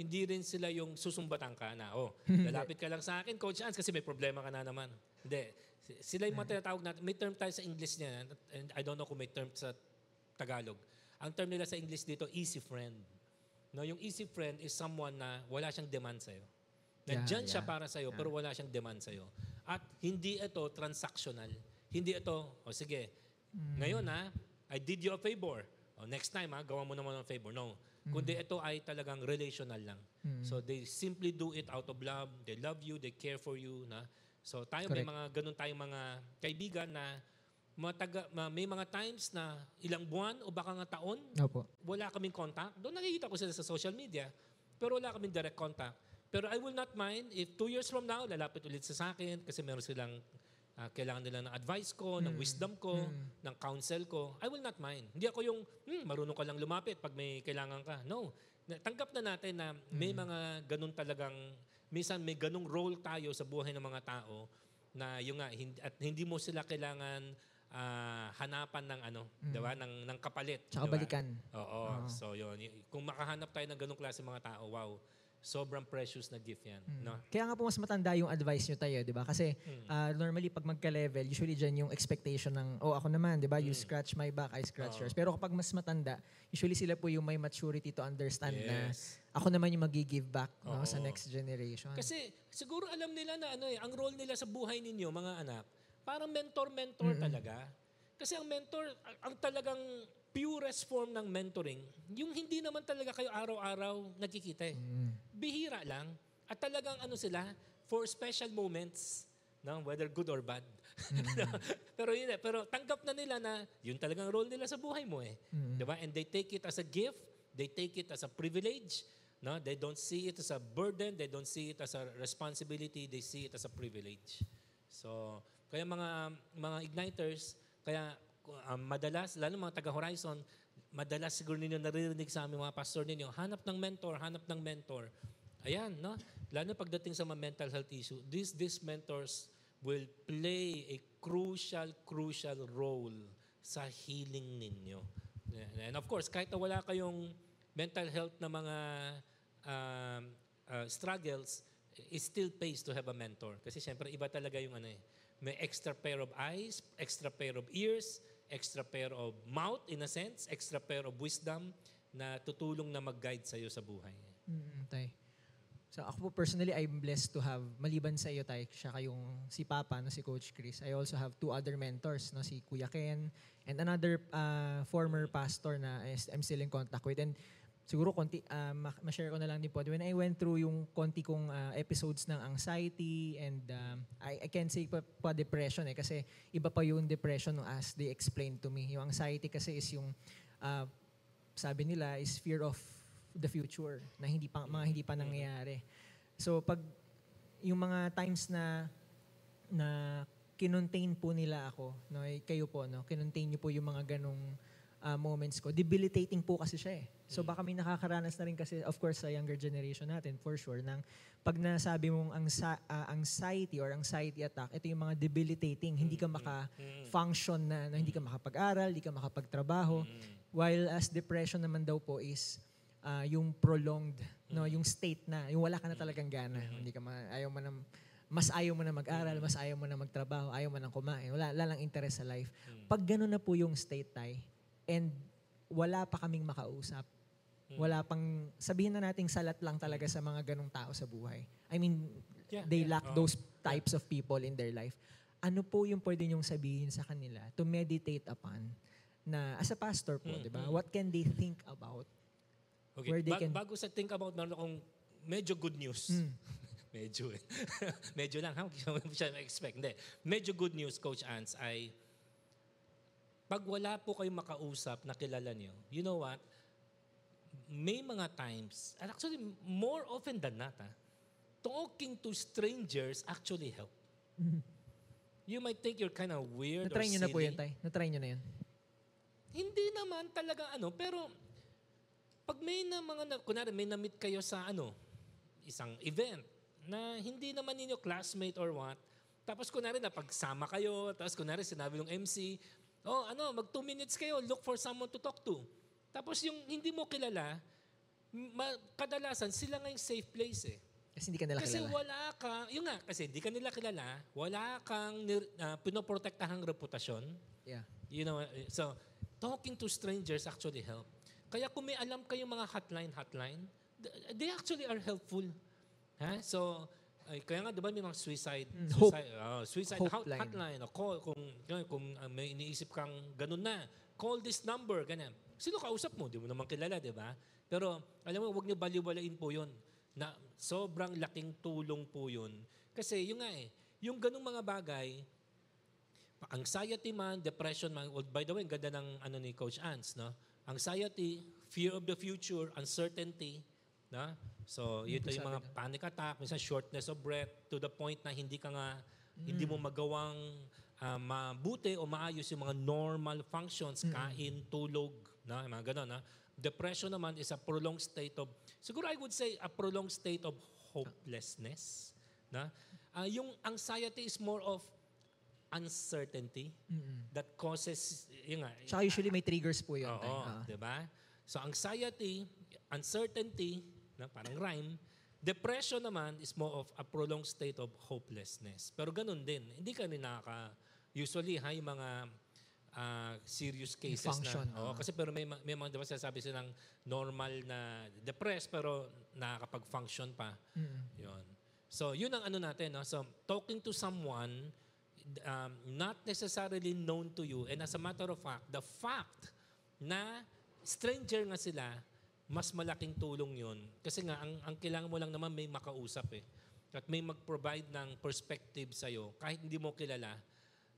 hindi rin sila yung susumbatan ka na, oh, <laughs> lalapit ka lang sa akin, Coach Hans, kasi may problema ka na naman. Hindi. Sila yung mga tinatawag natin. May term tayo sa English niya, and I don't know kung may term sa Tagalog. Ang term nila sa English dito, easy friend. No, yung easy friend is someone na wala siyang demand sa'yo. Nandyan Yeah, siya yeah. para sa'yo, pero wala siyang demand sa'yo. At hindi ito transactional. Hindi ito, o sige, ngayon ha, I did you a favor. O next time ha, gawa mo naman ng favor. No. Kundi ito ay talagang relational lang. So they simply do it out of love. They love you, they care for you. Na? So tayo may Correct. mga ganun tayong mga kaibigan na mataga, ma- may mga times na ilang buwan o baka nga taon, Opo. wala kaming contact. Doon nakikita ko sila sa social media, pero wala kaming direct contact. Pero I will not mind if two years from now, lalapit ulit sa akin kasi meron silang ah, kailangan nila ng advice ko, ng wisdom ko, ng counsel ko. I will not mind. Hindi ako yung, hmm, marunong ka lang lumapit pag may kailangan ka. No. Tanggap na natin na may mga ganun talagang, minsan may ganung role tayo sa buhay ng mga tao na yung nga, hindi, at hindi mo sila kailangan ah, hanapan ng ano, 'di ba? Ng ng kapalit, Tsaka 'di ba? balikan. Oo. So yun, kung makahanap tayo ng ganung klase mga tao, wow. Sobrang precious na gift 'yan, no? Kaya nga po mas matanda yung advice nyo tayo, di ba? Kasi ah, normally pag magka-level, usually dyan yung expectation ng, oh ako naman, di ba? You scratch my back, I scratch yours. Pero kapag mas matanda, usually sila po yung may maturity to understand na Yes. ako naman yung mag-give back no, sa next generation. Kasi siguro alam nila na ano eh, ang role nila sa buhay ninyo, mga anak, parang mentor-mentor talaga. Kasi ang mentor, ang, ang talagang purest form ng mentoring, yung hindi naman talaga kayo araw-araw nagkikita eh. Bihira lang. At talagang ano sila, for special moments, no? whether good or bad. <laughs> pero yun eh, pero tanggap na nila na yun talagang role nila sa buhay mo eh. 'Di ba? And they take it as a gift, they take it as a privilege, no? They don't see it as a burden, they don't see it as a responsibility, they see it as a privilege. So, kaya mga mga igniters, kaya um, madalas lalo mga taga Horizon, madalas siguro ninyo naririnig sa aming mga pastor ninyo, hanap ng mentor, hanap ng mentor. Ayan, no? Lalo pagdating sa mga mental health issue, these these mentors will play a crucial, crucial role sa healing ninyo. And of course, kahit na wala kayong mental health na mga um, uh, struggles, it still pays to have a mentor. Kasi syempre, iba talaga yung ano eh. May extra pair of eyes, extra pair of ears, extra pair of mouth in a sense, extra pair of wisdom na tutulong na mag-guide sa'yo sa buhay. Mm, tay. So ako po personally, I'm blessed to have, maliban sa iyo tay, siya kayong si Papa, no, si Coach Chris. I also have two other mentors, no, si Kuya Ken, and another uh, former pastor na is- I'm still in contact with. And siguro konti, uh, ma- ma-share ko na lang din po. When I went through yung konti kong uh, episodes ng anxiety and um, I, I can't say pa, pa depression eh kasi iba pa yung depression no, as they explained to me. Yung anxiety kasi is yung uh, sabi nila is fear of the future na hindi pa mga hindi pa nangyayari. So pag yung mga times na na kinontain po nila ako, no, eh, kayo po no, kinontain niyo po yung mga ganong ah, moments ko. Debilitating po kasi siya eh. So baka may nakakaranas na rin kasi of course sa younger generation natin for sure nang pag nasabi mong angsa- ah, anxiety or anxiety attack, ito yung mga debilitating, hindi ka maka-function na, na hindi ka makapag-aral, hindi ka makapagtrabaho. While as depression naman daw po is ah, yung prolonged, no, yung state na, yung wala ka na talagang gana. Hindi ka ma- ayaw mo na mas ayaw mo na mag-aral, mas ayaw mo na magtrabaho, ayaw mo na kumain, wala, wala lang interest sa life. Pag gano'n na po yung state tay, and wala pa kaming makausap, wala pang, sabihin na nating salat lang talaga sa mga ganong tao sa buhay. I mean, Yeah, they yeah. lack Oo. those types of people in their life. Ano po yung pwede niyong sabihin sa kanila to meditate upon na as a pastor po, di ba? What can they think about? Okay. Where they Ba- can- Bago sa think about, meron akong medyo good news. Hmm. <laughs> medyo eh. <laughs> medyo lang, ha? Hindi mo siya expect. Hindi. Medyo good news, Coach Ants, ay pag wala po kayong makausap na kilala niyo, you know what? May mga times, and actually more often than not, ha, talking to strangers actually help. You might think you're kind of weird Na-try or niyo na po silly. yun, tay. Na-try niyo na yun. Hindi naman talaga ano, pero pag may na mga, na, kunwari may na-meet kayo sa ano, isang event na hindi naman ninyo classmate or what, tapos kunwari na pagsama kayo, tapos kunwari sinabi ng MC, oh ano, mag two minutes kayo, look for someone to talk to. Tapos yung hindi mo kilala, ma- kadalasan sila nga yung safe place eh. Kasi hindi ka nila Kasi kilala. wala kang, yun nga, kasi hindi ka nila kilala, wala kang uh, pinoprotektahang reputasyon. Yeah. You know, eh, so talking to strangers actually help. Kaya kung may alam kayong mga hotline, hotline, th- they actually are helpful. Ha? So, ay, kaya nga, di ba may mga suicide, Mm, hope. suicide, oh, suicide hot- Hopeline. hotline, o call, kung, kung uh, may iniisip kang ganun na, call this number, ganyan. Sino kausap mo? Di mo naman kilala, di ba? Pero, alam mo, huwag niyo baliwalain po yun. Na sobrang laking tulong po yun. Kasi, yun nga eh, yung ganung mga bagay, anxiety man, depression man, well, by the way, ganda ng ano ni Coach Ants, no? Anxiety, fear of the future, uncertainty, no? So, yun yung mga panic attack, minsan shortness of breath to the point na hindi ka nga, hindi mo magawang ah, mabuti o maayos yung mga normal functions, kain, tulog, no? Yung mga ganun, no? Depression naman is a prolonged state of, siguro I would say a prolonged state of hopelessness, na? Ah, yung anxiety is more of uncertainty that causes, yun nga, Tsaka usually may triggers po yun. Oo. Ah. di ba? So anxiety, uncertainty, na parang rhyme. Depression naman is more of a prolonged state of hopelessness. Pero ganun din. Hindi ka rin nakaka... Usually, ha, yung mga ah, serious cases function, na... Oo, ah. kasi pero may, ma- may mga, di ba, sinasabi silang normal na depressed, pero nakakapag-function pa. Yun. So, yun ang ano natin. No? So, talking to someone um, not necessarily known to you, and as a matter of fact, the fact na stranger nga sila, mas malaking tulong yun. Kasi nga, ang, ang kailangan mo lang naman may makausap eh. At may mag-provide ng perspective sa'yo, kahit hindi mo kilala,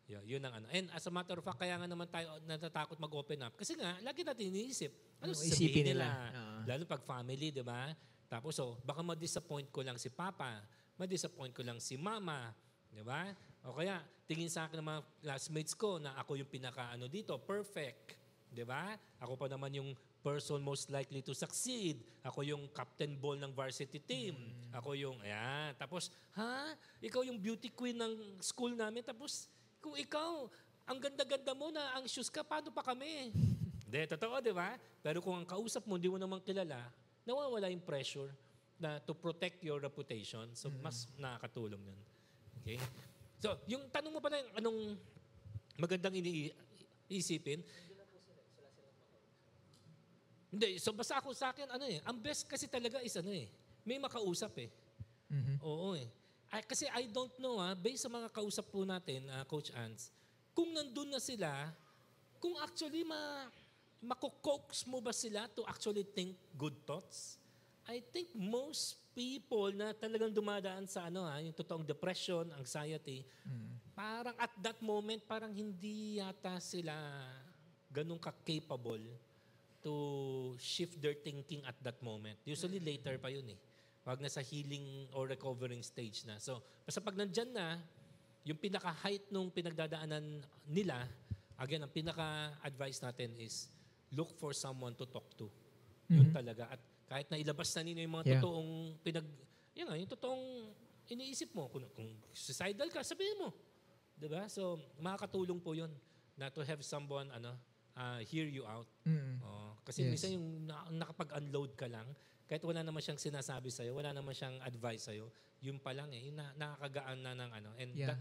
yun, yun ang ano. And as a matter of fact, kaya nga naman tayo natatakot mag-open up. Kasi nga, lagi natin iniisip, ano sasabihin nila? nila? Oo. Lalo pag family, di ba? Tapos, oh, baka ma-disappoint ko lang si Papa, ma-disappoint ko lang si Mama, di ba? O kaya, tingin sa akin ng mga classmates ko na ako yung pinaka-ano dito, perfect. Di ba? Ako pa naman yung person most likely to succeed. Ako yung captain ball ng varsity team. Ako yung, ayan. Tapos, ha? Ikaw yung beauty queen ng school namin. Tapos, kung ikaw, ang ganda-ganda mo na anxious ka, paano pa kami? <laughs> Hindi, totoo, di ba? Pero kung ang kausap mo, hindi mo naman kilala, nawawala yung pressure. na to protect your reputation. So, mas nakakatulong yun. Okay? So, yung tanong mo pala, anong magandang iniisipin? Hindi, so basta ako sa akin, ano eh, ang best kasi talaga is ano eh, may makausap eh. Mhm. Oo eh. Ay, kasi I don't know ah, based sa mga kausap po natin, ah, Coach Ants, kung nandun na sila, kung actually ma makukoax mo ba sila to actually think good thoughts? I think most people na talagang dumadaan sa ano ha, yung totoong depression, anxiety, parang at that moment, parang hindi yata sila ganun ka-capable to shift their thinking at that moment. Usually later pa yun eh. Wag na sa healing or recovering stage na. So, basta pag nandyan na, yung pinaka-height nung pinagdadaanan nila, again, ang pinaka-advice natin is look for someone to talk to. Yun talaga. At kahit na ilabas na ninyo yung mga Yeah. totoong pinag... Yun nga, yung totoong iniisip mo. Kung, kung suicidal ka, sabihin mo. ba? So, makakatulong po yun na to have someone ano, uh, hear you out. Mm. Oo. kasi Yes. minsan yung na- nakapag-unload ka lang, kahit wala naman siyang sinasabi sa'yo, wala naman siyang advice sa'yo, yun pa lang eh, yung na, nakakagaan na ng ano. And Yeah. that,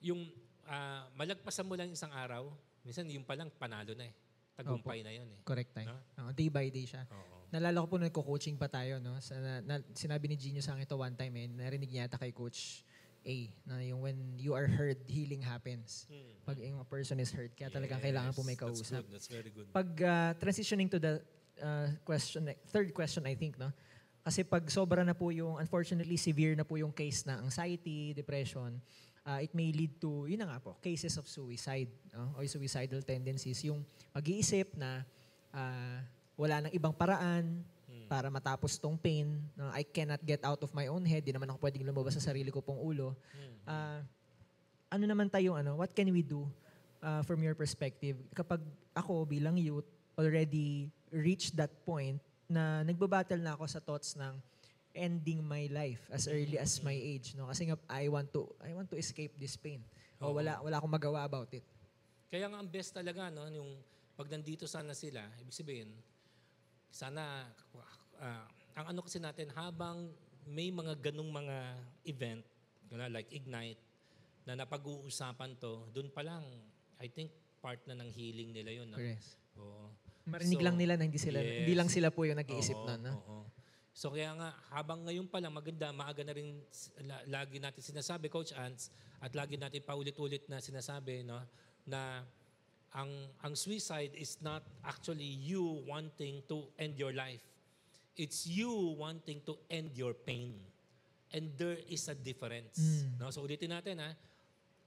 yung ah, malagpasan mo lang isang araw, minsan yung pa lang panalo na eh. Tagumpay na yun eh. Correct time. No? Oo, day by day siya. Oo. Nalala ko po nagko-coaching pa tayo, no? Sa, na, na- sinabi ni Gino sa akin ito one time, eh, narinig niya yata kay Coach A, na yung when you are hurt, healing happens. Hmm. Pag yung person is hurt, kaya talagang Yes, kailangan po may That's kausap. good. That's very good. Pag ah, transitioning to the ah, question, third question I think, no? Kasi pag sobra na po yung, unfortunately, severe na po yung case na anxiety, depression, ah, it may lead to, yun na nga po, cases of suicide no? or suicidal tendencies. Yung pag-iisip na ah, wala nang ibang paraan para matapos tong pain. No? I cannot get out of my own head. Di naman ako pwedeng lumabas sa sarili ko pong ulo. Ah, ano naman tayo, ano, what can we do uh, from your perspective? Kapag ako bilang youth, already reached that point na nagbabattle na ako sa thoughts ng ending my life as early as my age no kasi nga I want to I want to escape this pain o wala wala akong magawa about it Kaya nga ang best talaga, no, yung pag nandito sana sila, ibig sabihin, sana, ah, ang ano kasi natin, habang may mga ganong mga event, like Ignite, na napag-uusapan to, doon pa lang, I think, part na ng healing nila yun. No? Yes. Oo. Marinig So, lang nila na hindi sila yes. hindi lang sila po yung nag-iisip Oo, nun no? oo. So kaya nga, habang ngayon pa lang maganda, maaga na rin lagi natin sinasabi, Coach Ants, at lagi natin paulit-ulit na sinasabi, no, na ang ang suicide is not actually you wanting to end your life. It's you wanting to end your pain. And there is a difference. No? So ulitin natin ha.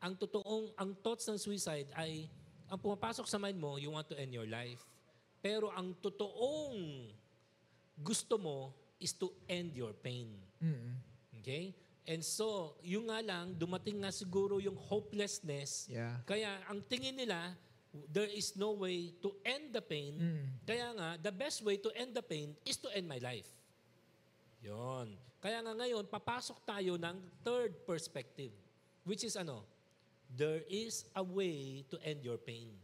Ang totoong ang thoughts ng suicide ay ang pumapasok sa mind mo, you want to end your life. Pero ang totoong gusto mo is to end your pain. Mm-mm. Okay? And so, yung nga lang, dumating nga siguro yung hopelessness. Yeah. Kaya ang tingin nila, there is no way to end the pain. Mm. Kaya nga, the best way to end the pain is to end my life. Yon. Kaya nga ngayon, papasok tayo ng third perspective. Which is ano? There is a way to end your pain.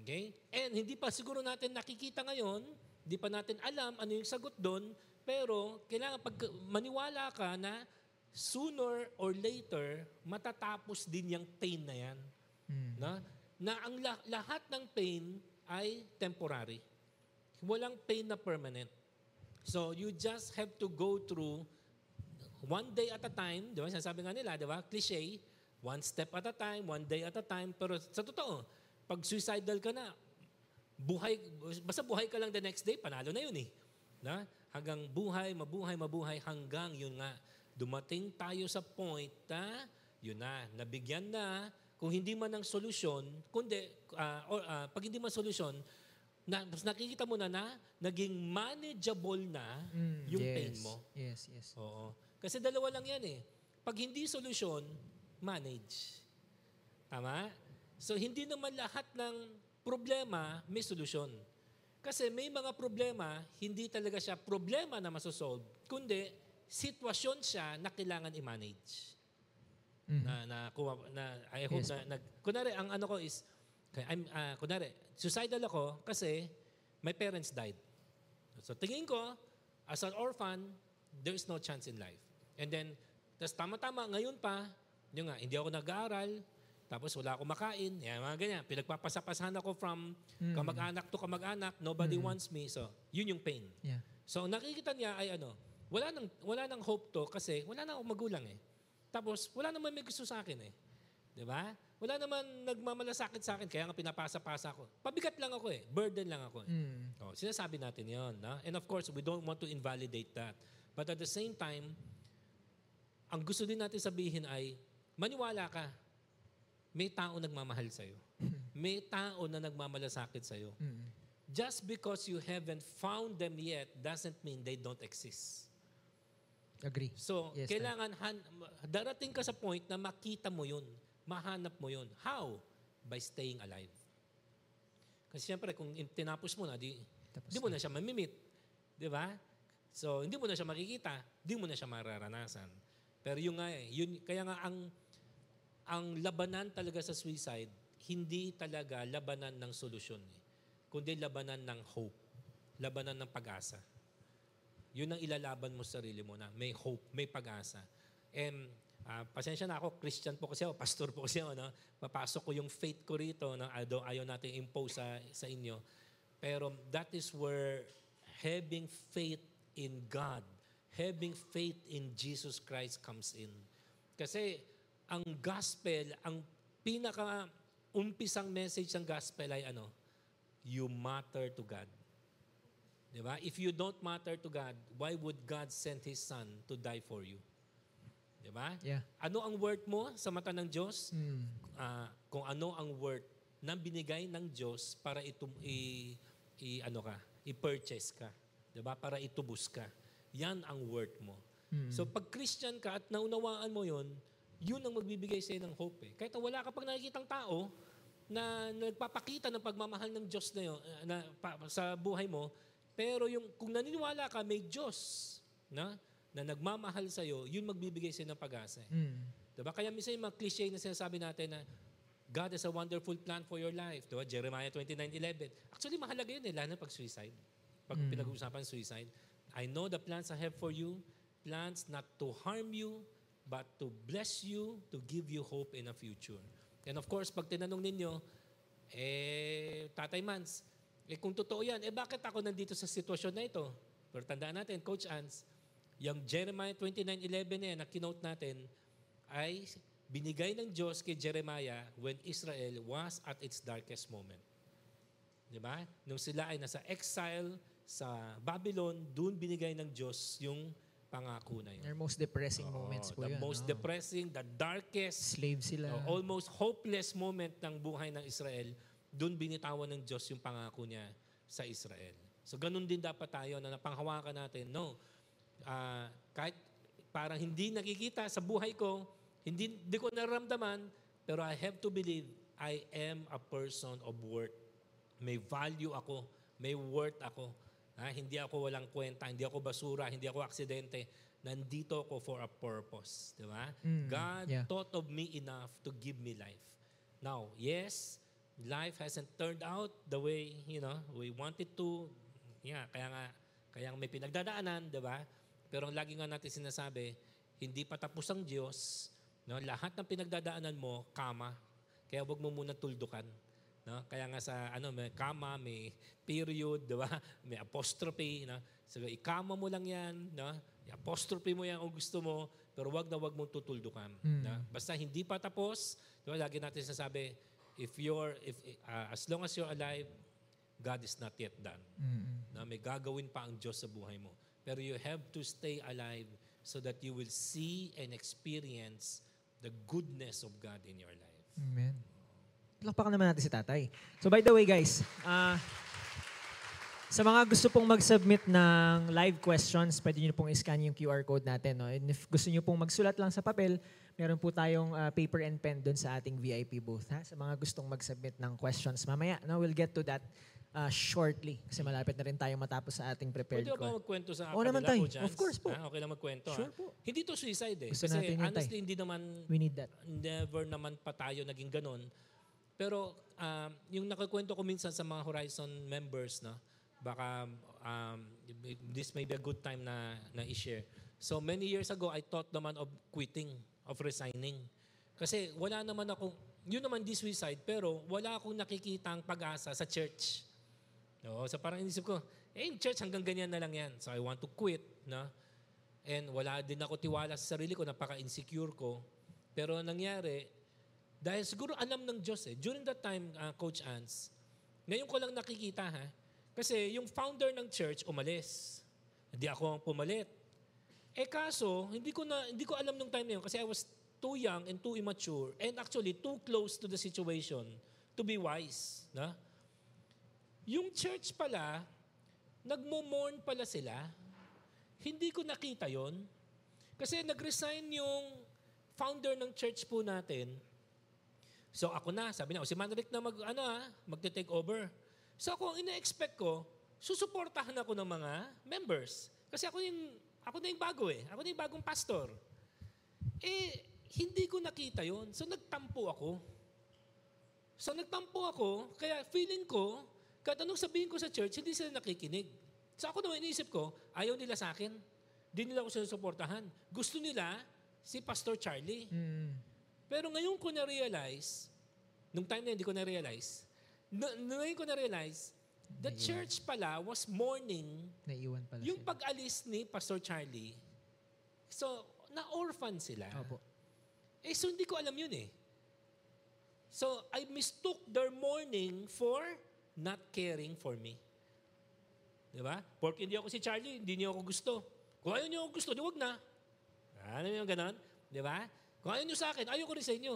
Okay? And hindi pa siguro natin nakikita ngayon, hindi pa natin alam ano yung sagot doon, pero kailangan pag maniwala ka na sooner or later, matatapos din yung pain na yan. Na, na ang la- lahat ng pain ay temporary. Walang pain na permanent. So you just have to go through one day at a time, di ba? Sinasabi nga nila, di ba? Cliche, one step at a time, one day at a time. Pero sa totoo, pag suicidal ka na, buhay, basta buhay ka lang the next day, panalo na yun eh. Na? Hanggang buhay, mabuhay, mabuhay, hanggang yun nga, dumating tayo sa point na, yun na, nabigyan na, kung hindi man ng solusyon, kundi, ah, or, ah, pag hindi man solusyon, na, nakikita mo na na, naging manageable na Mm, yung yes. pain mo. Yes, yes. Oo. Kasi dalawa lang yan eh. Pag hindi solusyon, manage. Tama? So hindi naman lahat ng problema may solusyon. Kasi may mga problema, hindi talaga siya problema na masosolve, kundi sitwasyon siya na kailangan i-manage. Mhm. Na, na, kuha- na, I hope Yes. na, nag, kunwari, ang ano ko is, I'm, ah, kunwari, suicidal ako kasi my parents died. So tingin ko, as an orphan, there is no chance in life. And then, tas tama-tama, ngayon pa, yun nga, hindi ako nag-aaral, tapos wala akong makain, yan, mga ganyan. Pinagpapasapasahan ako from kamag-anak to kamag-anak, nobody wants me. So, yun yung pain. Yeah. So nakikita niya ay ano, wala nang wala nang hope to kasi wala na akong magulang eh. Tapos wala naman may gusto sa akin eh. 'Di ba? Wala naman nagmamalasakit sa akin kaya nga pinapasa-pasa ako. Pabigat lang ako eh, burden lang ako eh. Mm. Oh, sinasabi natin 'yon, no? And of course, we don't want to invalidate that. But at the same time, ang gusto din natin sabihin ay maniwala ka. May tao nagmamahal sa iyo. May tao na nagmamalasakit sa iyo. Mm. Just because you haven't found them yet doesn't mean they don't exist. Agree. So, Yes, kailangan, han- darating ka sa point na makita mo yun, mahanap mo yun. How? By staying alive. Kasi siyempre, kung in- tinapos mo na, di, Tapos di mo na siya mamimit. Di ba? So, hindi mo na siya makikita, di mo na siya mararanasan. Pero yung nga eh, yun, kaya nga ang, ang labanan talaga sa suicide, hindi talaga labanan ng solusyon. Eh kundi labanan ng hope, labanan ng pag-asa. Yun ang ilalaban mo sa sarili mo na may hope, may pag-asa. And ah, pasensya na ako, Christian po kasi ako, <laughs> pastor po kasi ako, no? Papasok ko yung faith ko rito, no? Although ayaw natin impose sa, sa inyo. Pero that is where having faith in God, having faith in Jesus Christ comes in. Kasi ang gospel, ang pinaka umpisang message ng gospel ay ano? You matter to God. Di ba? If you don't matter to God, why would God send His Son to die for you? Di ba? Yeah. Ano ang worth mo sa mata ng Diyos? Mm. Ah, kung ano ang worth na binigay ng Diyos para itum, i, i, ano ka, i-purchase ka. 'Di ba? Para itubos ka. Yan ang worth mo. So pag Christian ka at naunawaan mo 'yon, yun ang magbibigay sa ng hope eh. Kahit wala ka pag nakikitang tao na nagpapakita ng pagmamahal ng Diyos na, yun, eh, na pa, sa buhay mo, pero yung kung naniniwala ka may Diyos na na nagmamahal sa iyo, yun magbibigay sa ng pag-asa. eh. Mm. Diba? Kaya minsan yung mga cliche na sinasabi natin na God has a wonderful plan for your life. Diba? Jeremiah 29.11. Actually, mahalaga yun eh, lalo na pag. Pag pinag-uusapan suicide. I know the plans I have for you, plans not to harm you, but to bless you, to give you hope in a future. And of course, pag tinanong ninyo, eh, Tatay Mans, eh kung totoo yan, eh bakit ako nandito sa sitwasyon na ito? Pero tandaan natin, Coach Ans, yung Jeremiah 29.11 na yan, na kinote natin, ay binigay ng Diyos kay Jeremiah when Israel was at its darkest moment. Di ba? Nung sila ay nasa exile sa Babylon, doon binigay ng Diyos yung pangako na yun. Their most depressing Oo, moments po the yun. most no? depressing, the darkest, Slave sila. oh, almost hopeless moment ng buhay ng Israel, doon binitawan ng Diyos yung pangako niya sa Israel. So ganun din dapat tayo na napanghawakan natin. No, Ah, kahit parang hindi nakikita sa buhay ko, hindi, hindi ko nararamdaman, pero I have to believe I am a person of worth. May value ako, may worth ako. Ha? Hindi ako walang kwenta, hindi ako basura, hindi ako aksidente. Nandito ako for a purpose. Di ba? Mm, God yeah. thought of me enough to give me life. Now, yes, life hasn't turned out the way, you know, we wanted to. Yeah, kaya nga, kaya may pinagdadaanan, di ba? Pero ang lagi nga natin sinasabi, hindi pa tapos ang Diyos. No? Lahat ng pinagdadaanan mo, kama. Kaya wag mo muna tuldukan. No? Kaya nga sa ano, may kama, may period, di ba? May apostrophe. No? So, ikama mo lang yan. No? I-apostrophe mo yan kung gusto mo, pero wag na wag mong tutuldukan. No? Basta hindi pa tapos, di ba? lagi natin sinasabi, if you're, if, uh, as long as you're alive, God is not yet done. Mm-mm. Na may gagawin pa ang Diyos sa buhay mo. Pero you have to stay alive so that you will see and experience the goodness of God in your life. Amen. Palakpakan naman natin si tatay. So by the way guys, ah sa mga gusto pong mag-submit ng live questions, pwede nyo pong i-scan yung QR code natin. No? And if gusto nyo pong magsulat lang sa papel, meron po tayong ah, paper and pen doon sa ating VIP booth. Ha? Sa mga gustong mag-submit ng questions mamaya, no? we'll get to that ah, shortly. Kasi malapit na rin tayong matapos sa ating prepared Pwede ba ko. magkwento sa Oo naman, Tay. po, Jans? Of course po. Ah, okay lang magkwento. Sure ah. po. Hindi to suicide eh. Gusto Kasi natin honestly, hindi naman, We need that. never naman pa tayo naging ganun. Pero um, yung nakakwento ko minsan sa mga Horizon members, no, baka um, this may be a good time na, na i-share. So many years ago, I thought naman of quitting, of resigning. Kasi wala naman ako, yun naman this suicide, pero wala akong nakikitang pag-asa sa church. No, so parang inisip ko, eh, in church hanggang ganyan na lang yan. So I want to quit. No? And wala din ako tiwala sa sarili ko, napaka-insecure ko. Pero ang nangyari, dahil siguro alam ng Diyos eh. During that time, uh, Coach Ans, ngayon ko lang nakikita ha, kasi yung founder ng church umalis. Hindi ako ang pumalit. Eh kaso, hindi ko na hindi ko alam nung time na yun kasi I was too young and too immature and actually too close to the situation to be wise, na? Yung church pala, nagmo-mourn pala sila. Hindi ko nakita yon. Kasi nag-resign yung founder ng church po natin. So ako na, sabi niya, o si Manrick na mag, ano ha, magte-take over. So ako, ina-expect ko, susuportahan ako ng mga members. Kasi ako yung, ako na yung bago eh. Ako na yung bagong pastor. Eh, hindi ko nakita yon. So nagtampo ako. So nagtampo ako, kaya feeling ko, kahit anong sabihin ko sa church, hindi sila nakikinig. So ako naman iniisip ko, ayaw nila sa akin. Hindi nila ako sinusuportahan. Gusto nila si Pastor Charlie. Mm. Pero ngayon ko na-realize, nung time na hindi ko na-realize, na- ngayon ko na-realize, the church pala was mourning Naiwan pala yung sila. pag-alis ni Pastor Charlie. So, na-orphan sila. Opo. Eh, so hindi ko alam yun eh. So, I mistook their mourning for not caring for me. Di ba? Porque hindi ako si Charlie, hindi niyo ako gusto. Kung ayaw niyo ako gusto, di wag na. Ano yung ganon? Di ba? Kung ayaw niyo sa akin, ayaw ko rin sa inyo.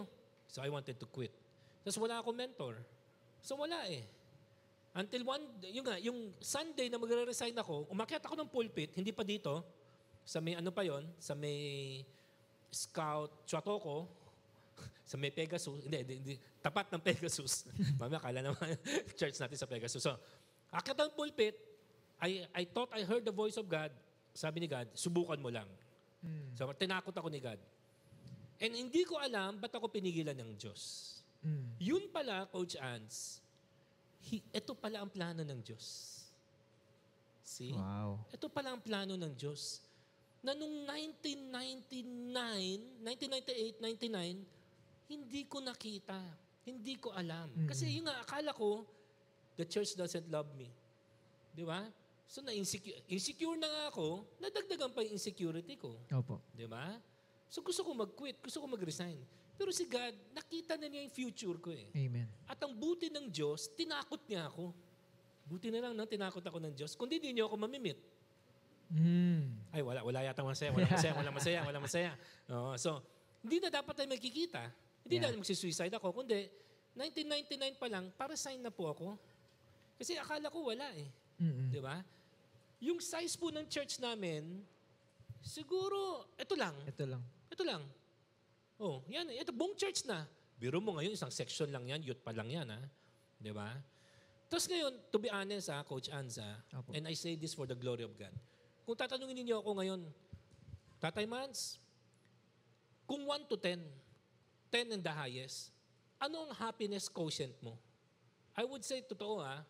So, I wanted to quit. Tapos wala akong mentor. So, wala eh. Until one, yung nga, yung Sunday na magre-resign ako, umakyat ako ng pulpit, hindi pa dito, sa may ano pa yon sa may Scout Chuatoco, <laughs> sa may Pegasus, hindi, hindi, hindi tapat ng Pegasus. <laughs> Mamaya, kala naman <laughs> church natin sa Pegasus. So, akyat ng pulpit, I, I thought I heard the voice of God. Sabi ni God, subukan mo lang. So, tinakot ako ni God. And hindi ko alam ba't ako pinigilan ng Diyos. Mm. Yun pala, Coach Ans, hi, ito pala ang plano ng Diyos. See? Wow. Ito pala ang plano ng Diyos. Na nung 1999, 1998, 99, hindi ko nakita. Hindi ko alam. Kasi yung nga, akala ko, the church doesn't love me. Di ba? So na-insecure insecure na nga ako, nadagdagan pa yung insecurity ko. Opo. Di ba? So gusto ko mag-quit, gusto ko mag-resign. Pero si God, nakita na niya yung future ko eh. Amen. At ang buti ng Diyos, tinakot niya ako. Buti na lang na tinakot ako ng Diyos. Kundi hindi niyo ako mamimit. Mm. Ay, wala, wala yata masaya, wala masaya, wala masaya, wala masaya. <laughs> Oo, so, hindi na dapat tayo magkikita. Hindi Yeah. na magsisuicide ako. Kundi, 1999 pa lang, para sign na po ako. Kasi akala ko wala eh. Mm-mm. Di ba? Yung size po ng church namin, siguro, ito lang. Ito lang. Ito lang. Oh, yan. Ito, buong church na. Biro mo ngayon, isang section lang yan, youth pa lang yan, ha? Di ba? Tapos ngayon, to be honest, ha, Coach Anza, Apo. and I say this for the glory of God. Kung tatanungin niyo ako ngayon, Tatay Mans, kung 1 to 10, 10 and the highest, ano ang happiness quotient mo? I would say, totoo ha,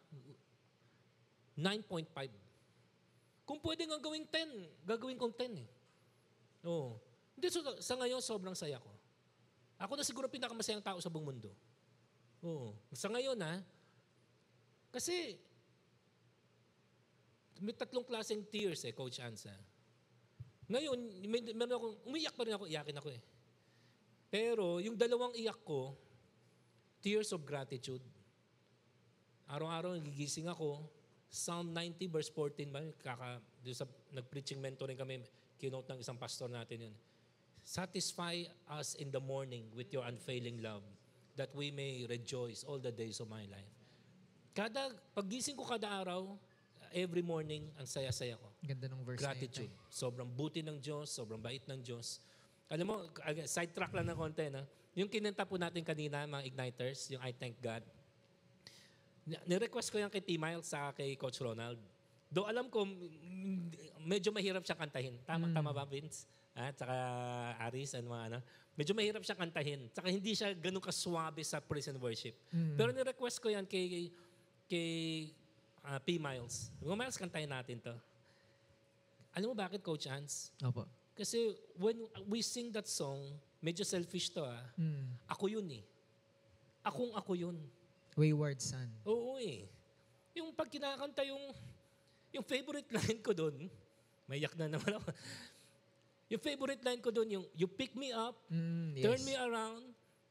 9.5. Kung pwede nga gawing 10, gagawin kong 10 eh. Oo. Hindi, so, sa ngayon, sobrang saya ko. Ako na siguro pinakamasayang tao sa buong mundo. Oo. Sa ngayon, ha? Kasi, may tatlong klaseng tears eh, Coach Ansa. Ngayon, may, meron akong, umiyak pa rin ako, iyakin ako eh. Pero, yung dalawang iyak ko, tears of gratitude. Araw-araw, nagigising ako, Psalm 90 verse 14 ba? Kaka, sa nag-preaching mentoring kami, kinote ng isang pastor natin yun. Satisfy us in the morning with your unfailing love that we may rejoice all the days of my life. Kada, paggising ko kada araw, every morning, ang saya-saya ko. Ganda ng verse Gratitude. na yun. Sobrang buti ng Diyos, sobrang bait ng Diyos. Alam mo, ag- sidetrack lang ng konti, no? Yung kinanta po natin kanina, mga Igniters, yung I Thank God. Ni- Ni-request ko yan kay T. Miles sa kay Coach Ronald. Do alam ko, medyo mahirap siya kantahin. Tama, tama ba, Vince? At saka Aris and mga ano. Medyo mahirap siya kantahin. Saka hindi siya ganun kaswabe sa praise and worship. Pero ni-request ko yan kay, kay ah, P. Miles. Kung Miles, kantahin natin to. Alam mo bakit, Coach Hans? Opo. Kasi when we sing that song, medyo selfish to ah. Mm. Ako yun eh. Akong ako yun. Wayward son. Oo eh. Yung pag kinakanta yung, yung favorite <laughs> line ko doon, may yak na naman ako. Yung favorite line ko doon, yung, you pick me up, Mm, yes. turn me around,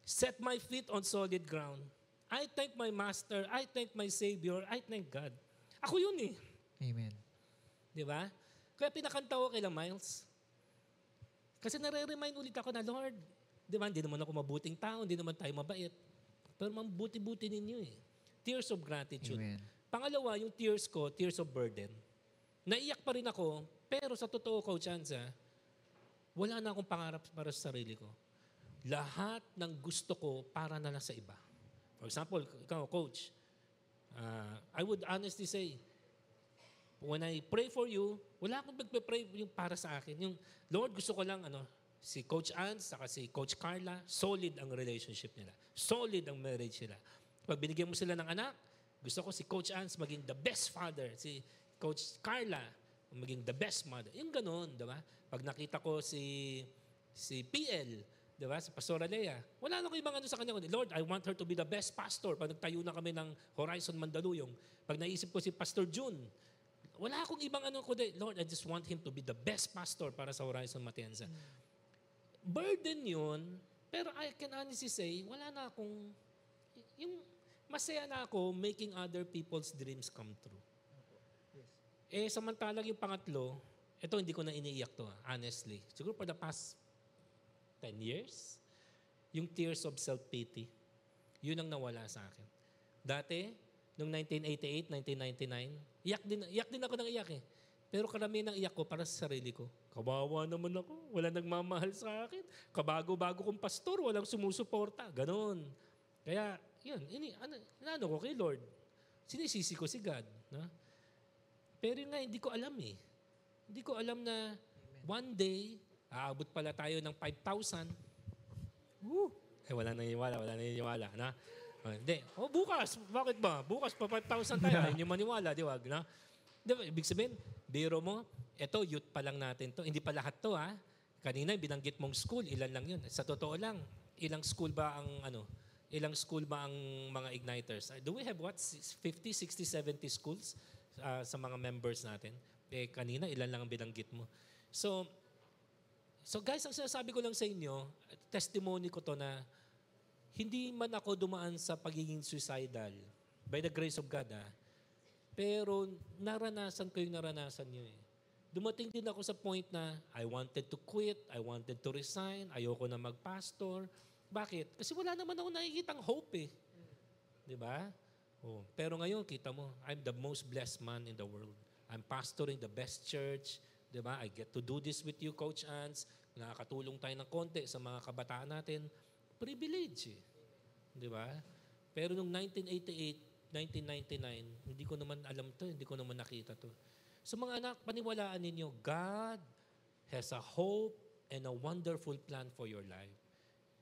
set my feet on solid ground. I thank my master, I thank my savior, I thank God. Ako yun eh. Amen. Di ba? Kaya pinakanta ko kailang Miles. Kasi nare-remind ulit ako na, Lord, di ba, hindi naman ako mabuting tao, hindi naman tayo mabait. Pero mabuti-buti ninyo eh. Tears of gratitude. Amen. Pangalawa, yung tears ko, tears of burden. Naiyak pa rin ako, pero sa totoo, Coach Anza, wala na akong pangarap para sa sarili ko. Lahat ng gusto ko para na lang sa iba. For example, ikaw, Coach, uh, I would honestly say, when I pray for you, wala akong magpe-pray yung para sa akin. Yung, Lord, gusto ko lang, ano, si Coach Ann, saka si Coach Carla, solid ang relationship nila. Solid ang marriage nila. Pag binigyan mo sila ng anak, gusto ko si Coach Ann maging the best father. Si Coach Carla, maging the best mother. Yung ganun, di ba? Pag nakita ko si si PL, di ba? Si Pastora Lea, wala na ko ibang ano sa kanya. Lord, I want her to be the best pastor. Pag nagtayo na kami ng Horizon Mandaluyong, pag naisip ko si Pastor June, wala akong ibang ano kundi, Lord, I just want him to be the best pastor para sa Horizon Matienza. Burden yun, pero I can honestly say, wala na akong, yung masaya na ako making other people's dreams come true. Eh, samantalang yung pangatlo, ito hindi ko na iniiyak to, ah, honestly. Siguro for the past 10 years, yung tears of self-pity, yun ang nawala sa akin. Dati, noong 1988, 1999, iyak din, iyak din ako ng iyak eh. Pero karamihan ng iyak ko para sa sarili ko. Kawawa naman ako. Wala nagmamahal sa akin. Kabago-bago kong pastor, walang sumusuporta. Ganon. Kaya, yun, ini, ano, ano ko kay Lord? Sinisisi ko si God. No? Pero nga, hindi ko alam eh. Hindi ko alam na one day, aabot pala tayo ng 5,000. Woo! Eh, wala naniniwala, wala naniniwala. Na? Oh, hindi. Oh, bukas. Bakit ba? Bukas pa 5,000 tayo. Ayaw niyo maniwala, di ba? Na? Di ba? Ibig sabihin, biro mo, eto, youth pa lang natin to. Hindi pa lahat to, ha? Kanina, binanggit mong school, ilan lang yun. Sa totoo lang, ilang school ba ang, ano, ilang school ba ang mga igniters? Uh, Do we have what? 50, 60, 70 schools uh, sa mga members natin? Eh, kanina, ilan lang ang binanggit mo. So, so guys, ang sinasabi ko lang sa inyo, testimony ko to na hindi man ako dumaan sa pagiging suicidal by the grace of God, ah. Pero naranasan ko yung naranasan niyo eh. Dumating din ako sa point na I wanted to quit, I wanted to resign, ayoko na magpastor. Bakit? Kasi wala naman ako nakikitang hope eh. Di ba? Oh, pero ngayon, kita mo, I'm the most blessed man in the world. I'm pastoring the best church. Di ba? I get to do this with you, Coach Ans. Nakakatulong tayo ng konti sa mga kabataan natin. Privilege eh. Di ba? Pero nung 1988, 1999, hindi ko naman alam to, hindi ko naman nakita to. So mga anak, paniwalaan ninyo, God has a hope and a wonderful plan for your life.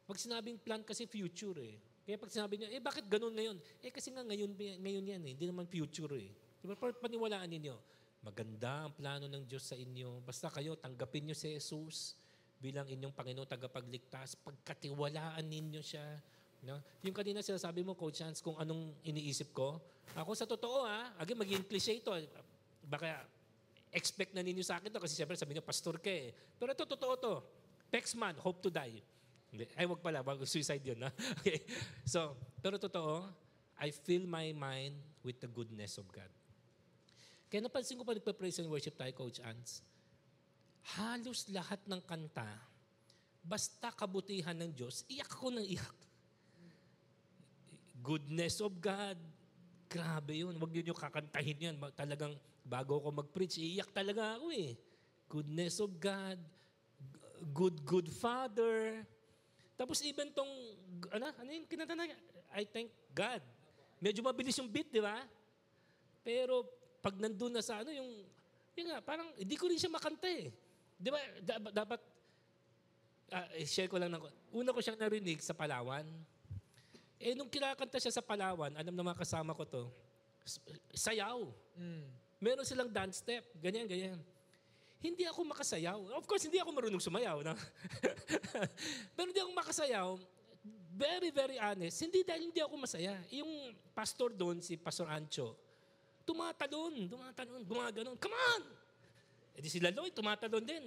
Pag sinabing plan kasi future eh. Kaya pag sinabi niyo, eh bakit ganun ngayon? Eh kasi nga ngayon, ngayon yan eh, hindi naman future eh. Diba? Pero paniwalaan ninyo, maganda ang plano ng Diyos sa inyo. Basta kayo, tanggapin niyo si Jesus bilang inyong Panginoon tagapagligtas. Pagkatiwalaan ninyo siya. No? Yung kanina sinasabi mo, Coach Hans, kung anong iniisip ko. Ako sa totoo ha, again, maging cliche ito. Baka expect na ninyo sa akin to kasi siyempre sabi niyo, pastor ka eh. Pero ito, totoo to. Pexman, hope to die. Hindi. Ay, wag pala. Wag suicide yun. Ha? <laughs> Okay. So, pero totoo, I fill my mind with the goodness of God. Kaya napansin ko pa nagpa-praise and worship tayo, Coach Ans. Halos lahat ng kanta, basta kabutihan ng Diyos, iyak ko ng iyak goodness of God. Grabe yun. Huwag yun yung kakantahin yan. Talagang bago ako mag-preach, iiyak talaga ako eh. Goodness of God. Good, good Father. Tapos even tong, ano, ano yung kinanta na? I thank God. Medyo mabilis yung beat, di ba? Pero pag nandun na sa ano, yung, yung nga, parang hindi ko rin siya makanta eh. Di ba? Da- dapat, uh, share ko lang ng, una ko siyang narinig sa Palawan. Eh, nung kinakanta siya sa Palawan, alam na mga kasama ko to, sayaw. Mm. Meron silang dance step, ganyan, ganyan. Hindi ako makasayaw. Of course, hindi ako marunong sumayaw. No? <laughs> Pero hindi ako makasayaw. Very, very honest. Hindi dahil hindi ako masaya. Yung pastor doon, si Pastor Ancho, tumatalon, tumatalon, gumaganon. Come on! E di sila Lloyd, tumatalon din.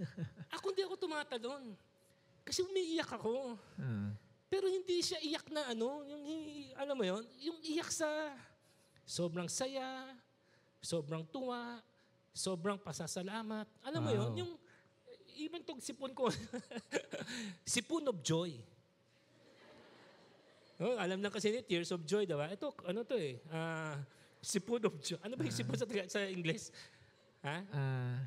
<laughs> ako hindi ako tumatalon. Kasi umiiyak ako. Ah. Pero hindi siya iyak na ano, yung, alam mo yon, yung iyak sa sobrang saya, sobrang tuwa, sobrang pasasalamat. Alam mo yon, Wow. yung even tong sipon ko, <laughs> sipon of joy. Oh, alam na kasi ni Tears of Joy, diba? Ito, ano to eh, ah, sipon of joy. Ano ba yung sipon sa, sa English? Ha? Ah,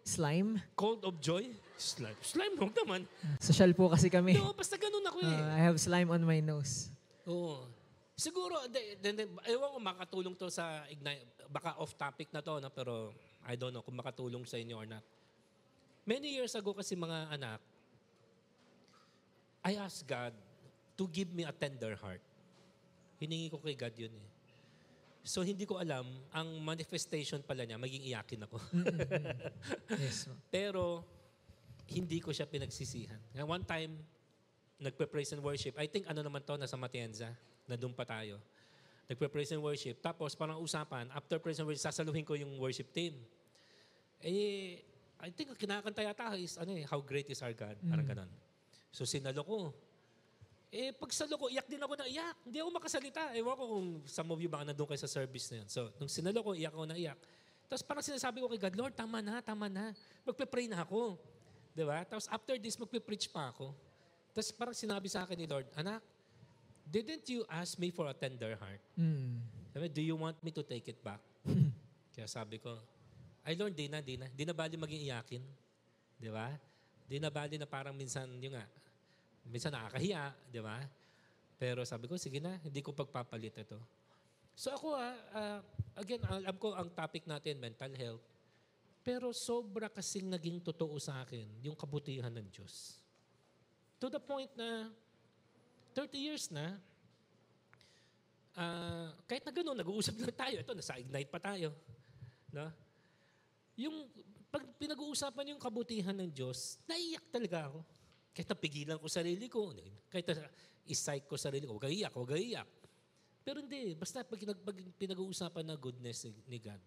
slime? Cold of joy? Slime. Slime, wrong naman. Social po kasi kami. No, basta ganun ako eh. Ah, I have slime on my nose. Oo. Siguro, de, de, de, ewan ko makatulong to sa Ignite. Baka off topic na to, no? pero I don't know kung makatulong sa inyo or not. Many years ago kasi mga anak, I asked God to give me a tender heart. Hiningi ko kay God yun eh. So hindi ko alam, ang manifestation pala niya, maging iyakin ako. <laughs> Yes. po. Pero hindi ko siya pinagsisihan. Nga one time, nagpe-praise and worship. I think ano naman to, nasa Matienza, na doon pa tayo. Nagpe-praise and worship. Tapos parang usapan, after praise and worship, sasaluhin ko yung worship team. Eh, I think kinakanta yata is, ano eh, how great is our God. Parang ganon. So sinalo ko. Eh, pag salo ko, iyak din ako na iyak. Hindi ako makasalita. Ewan ko kung some of you baka nandun kayo sa service na yun. So, nung sinalo ko, iyak ako na iyak. Tapos parang sinasabi ko kay God, Lord, tama na, tama na. Magpe-pray na ako. Di ba? Tapos after this, magpe-preach pa ako. Tapos parang sinabi sa akin ni Lord, Anak, didn't you ask me for a tender heart? Mm. Sabi, do you want me to take it back? <laughs> Kaya sabi ko, ay Lord, di na, di na. Di na bali maging iyakin. Di ba? Di na bali na parang minsan, yung nga, minsan nakakahiya, di ba? Pero sabi ko, sige na, hindi ko pagpapalit ito. So ako, ah, ah, again, alam ko ang topic natin, mental health. Pero sobra kasing naging totoo sa akin yung kabutihan ng Diyos. To the point na 30 years na, ah, kahit na gano'n, nag-uusap lang tayo. Ito, nasa Ignite pa tayo. No? Yung, pag pinag-uusapan yung kabutihan ng Diyos, naiyak talaga ako. Kahit napigilan ko sarili ko, kahit na isight ko sarili ko, huwag kang iyak, huwag kang iyak. Pero hindi, basta pag, pag pinag-uusapan na goodness ni- ni God,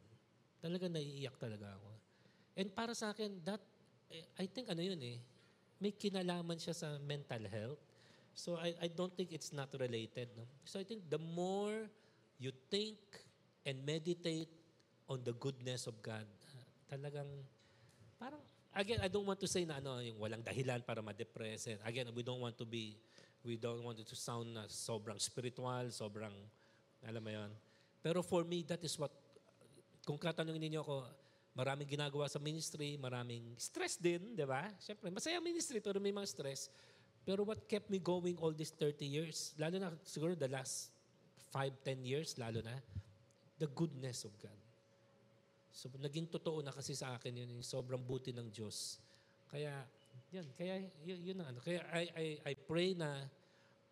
talaga naiiyak talaga ako. And para sa akin, that, eh, I think ano yun eh, may kinalaman siya sa mental health. So I, I don't think it's not related. No? So I think the more you think and meditate on the goodness of God, ah, talagang parang again I don't want to say na ano yung walang dahilan para ma-depress. And again, we don't want to be we don't want it to sound na sobrang spiritual, sobrang alam mo 'yon. Pero for me that is what kung katanungin ninyo ako, maraming ginagawa sa ministry, maraming stress din, di ba? Siyempre, masaya ministry pero may mga stress. Pero what kept me going all these 30 years, lalo na siguro the last 5, 10 years, lalo na, the goodness of God. So, naging totoo na kasi sa akin yun, yung sobrang buti ng Diyos. Kaya, yan, kaya yun, yun na ano. Kaya I, I, I pray na,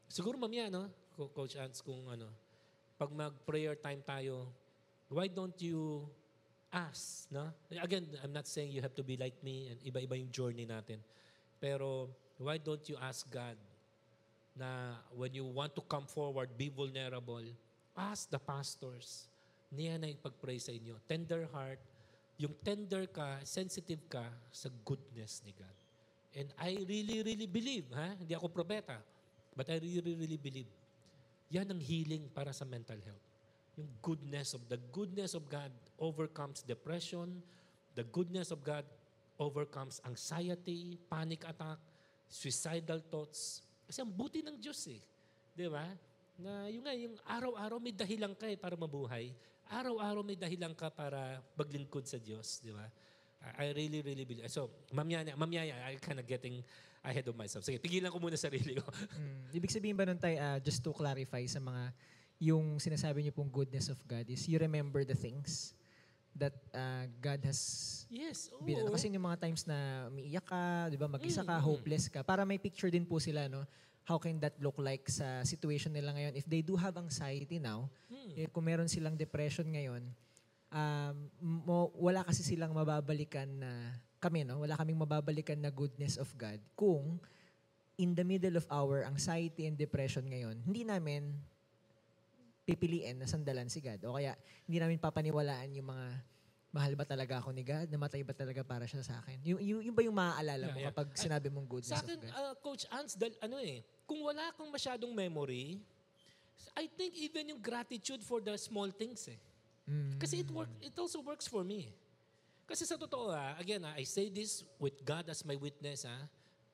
siguro mamaya, no, Co- Coach Ants, kung ano, pag mag-prayer time tayo, why don't you ask, no? Again, I'm not saying you have to be like me and iba-iba yung journey natin. Pero why don't you ask God na when you want to come forward, be vulnerable, ask the pastors. Niya na yung pag-pray sa inyo. Tender heart. Yung tender ka, sensitive ka sa goodness ni God. And I really, really believe, ha? Hindi ako propeta. But I really, really believe. Yan ang healing para sa mental health. Yung goodness of, the goodness of God overcomes depression. The goodness of God overcomes anxiety, panic attack, suicidal thoughts. Kasi ang buti ng Diyos eh. Di ba? Na yung nga, yung araw-araw may dahilan ka eh para mabuhay. Araw-araw may dahilan ka para maglingkod sa Diyos. Di ba? I really, really believe. So, mamyaya, mamyaya, I kind of getting ahead of myself. Sige, pigilan ko muna sarili ko. <laughs> Mm. Ibig sabihin ba nun tayo, ah, just to clarify sa mga, yung sinasabi niyo pong goodness of God is you remember the things that ah, God has yes, oo. been, ano, kasi yung mga times na umiiyak ka, di ba, mag-isa ka, Mm, mm. hopeless ka, para may picture din po sila, no? How can that look like sa situation nila ngayon? If they do have anxiety now, Hmm. eh, kung meron silang depression ngayon, um, mo, wala kasi silang mababalikan na, kami, no? Wala kaming mababalikan na goodness of God kung in the middle of our anxiety and depression ngayon, hindi namin pipiliin na sandalan si God. O kaya, hindi namin papaniwalaan yung mga mahal ba talaga ako ni God? Namatay ba talaga para siya sa akin? Yung, yung, yung ba yung maaalala mo Yeah, yeah. kapag sinabi mong goodness Sa akin, of God? uh, Coach Ans, dal, ano eh, kung wala kang masyadong memory, I think even yung gratitude for the small things eh. Mm. Kasi it work, it also works for me. Kasi sa totoo ah, again ah, I say this with God as my witness ah,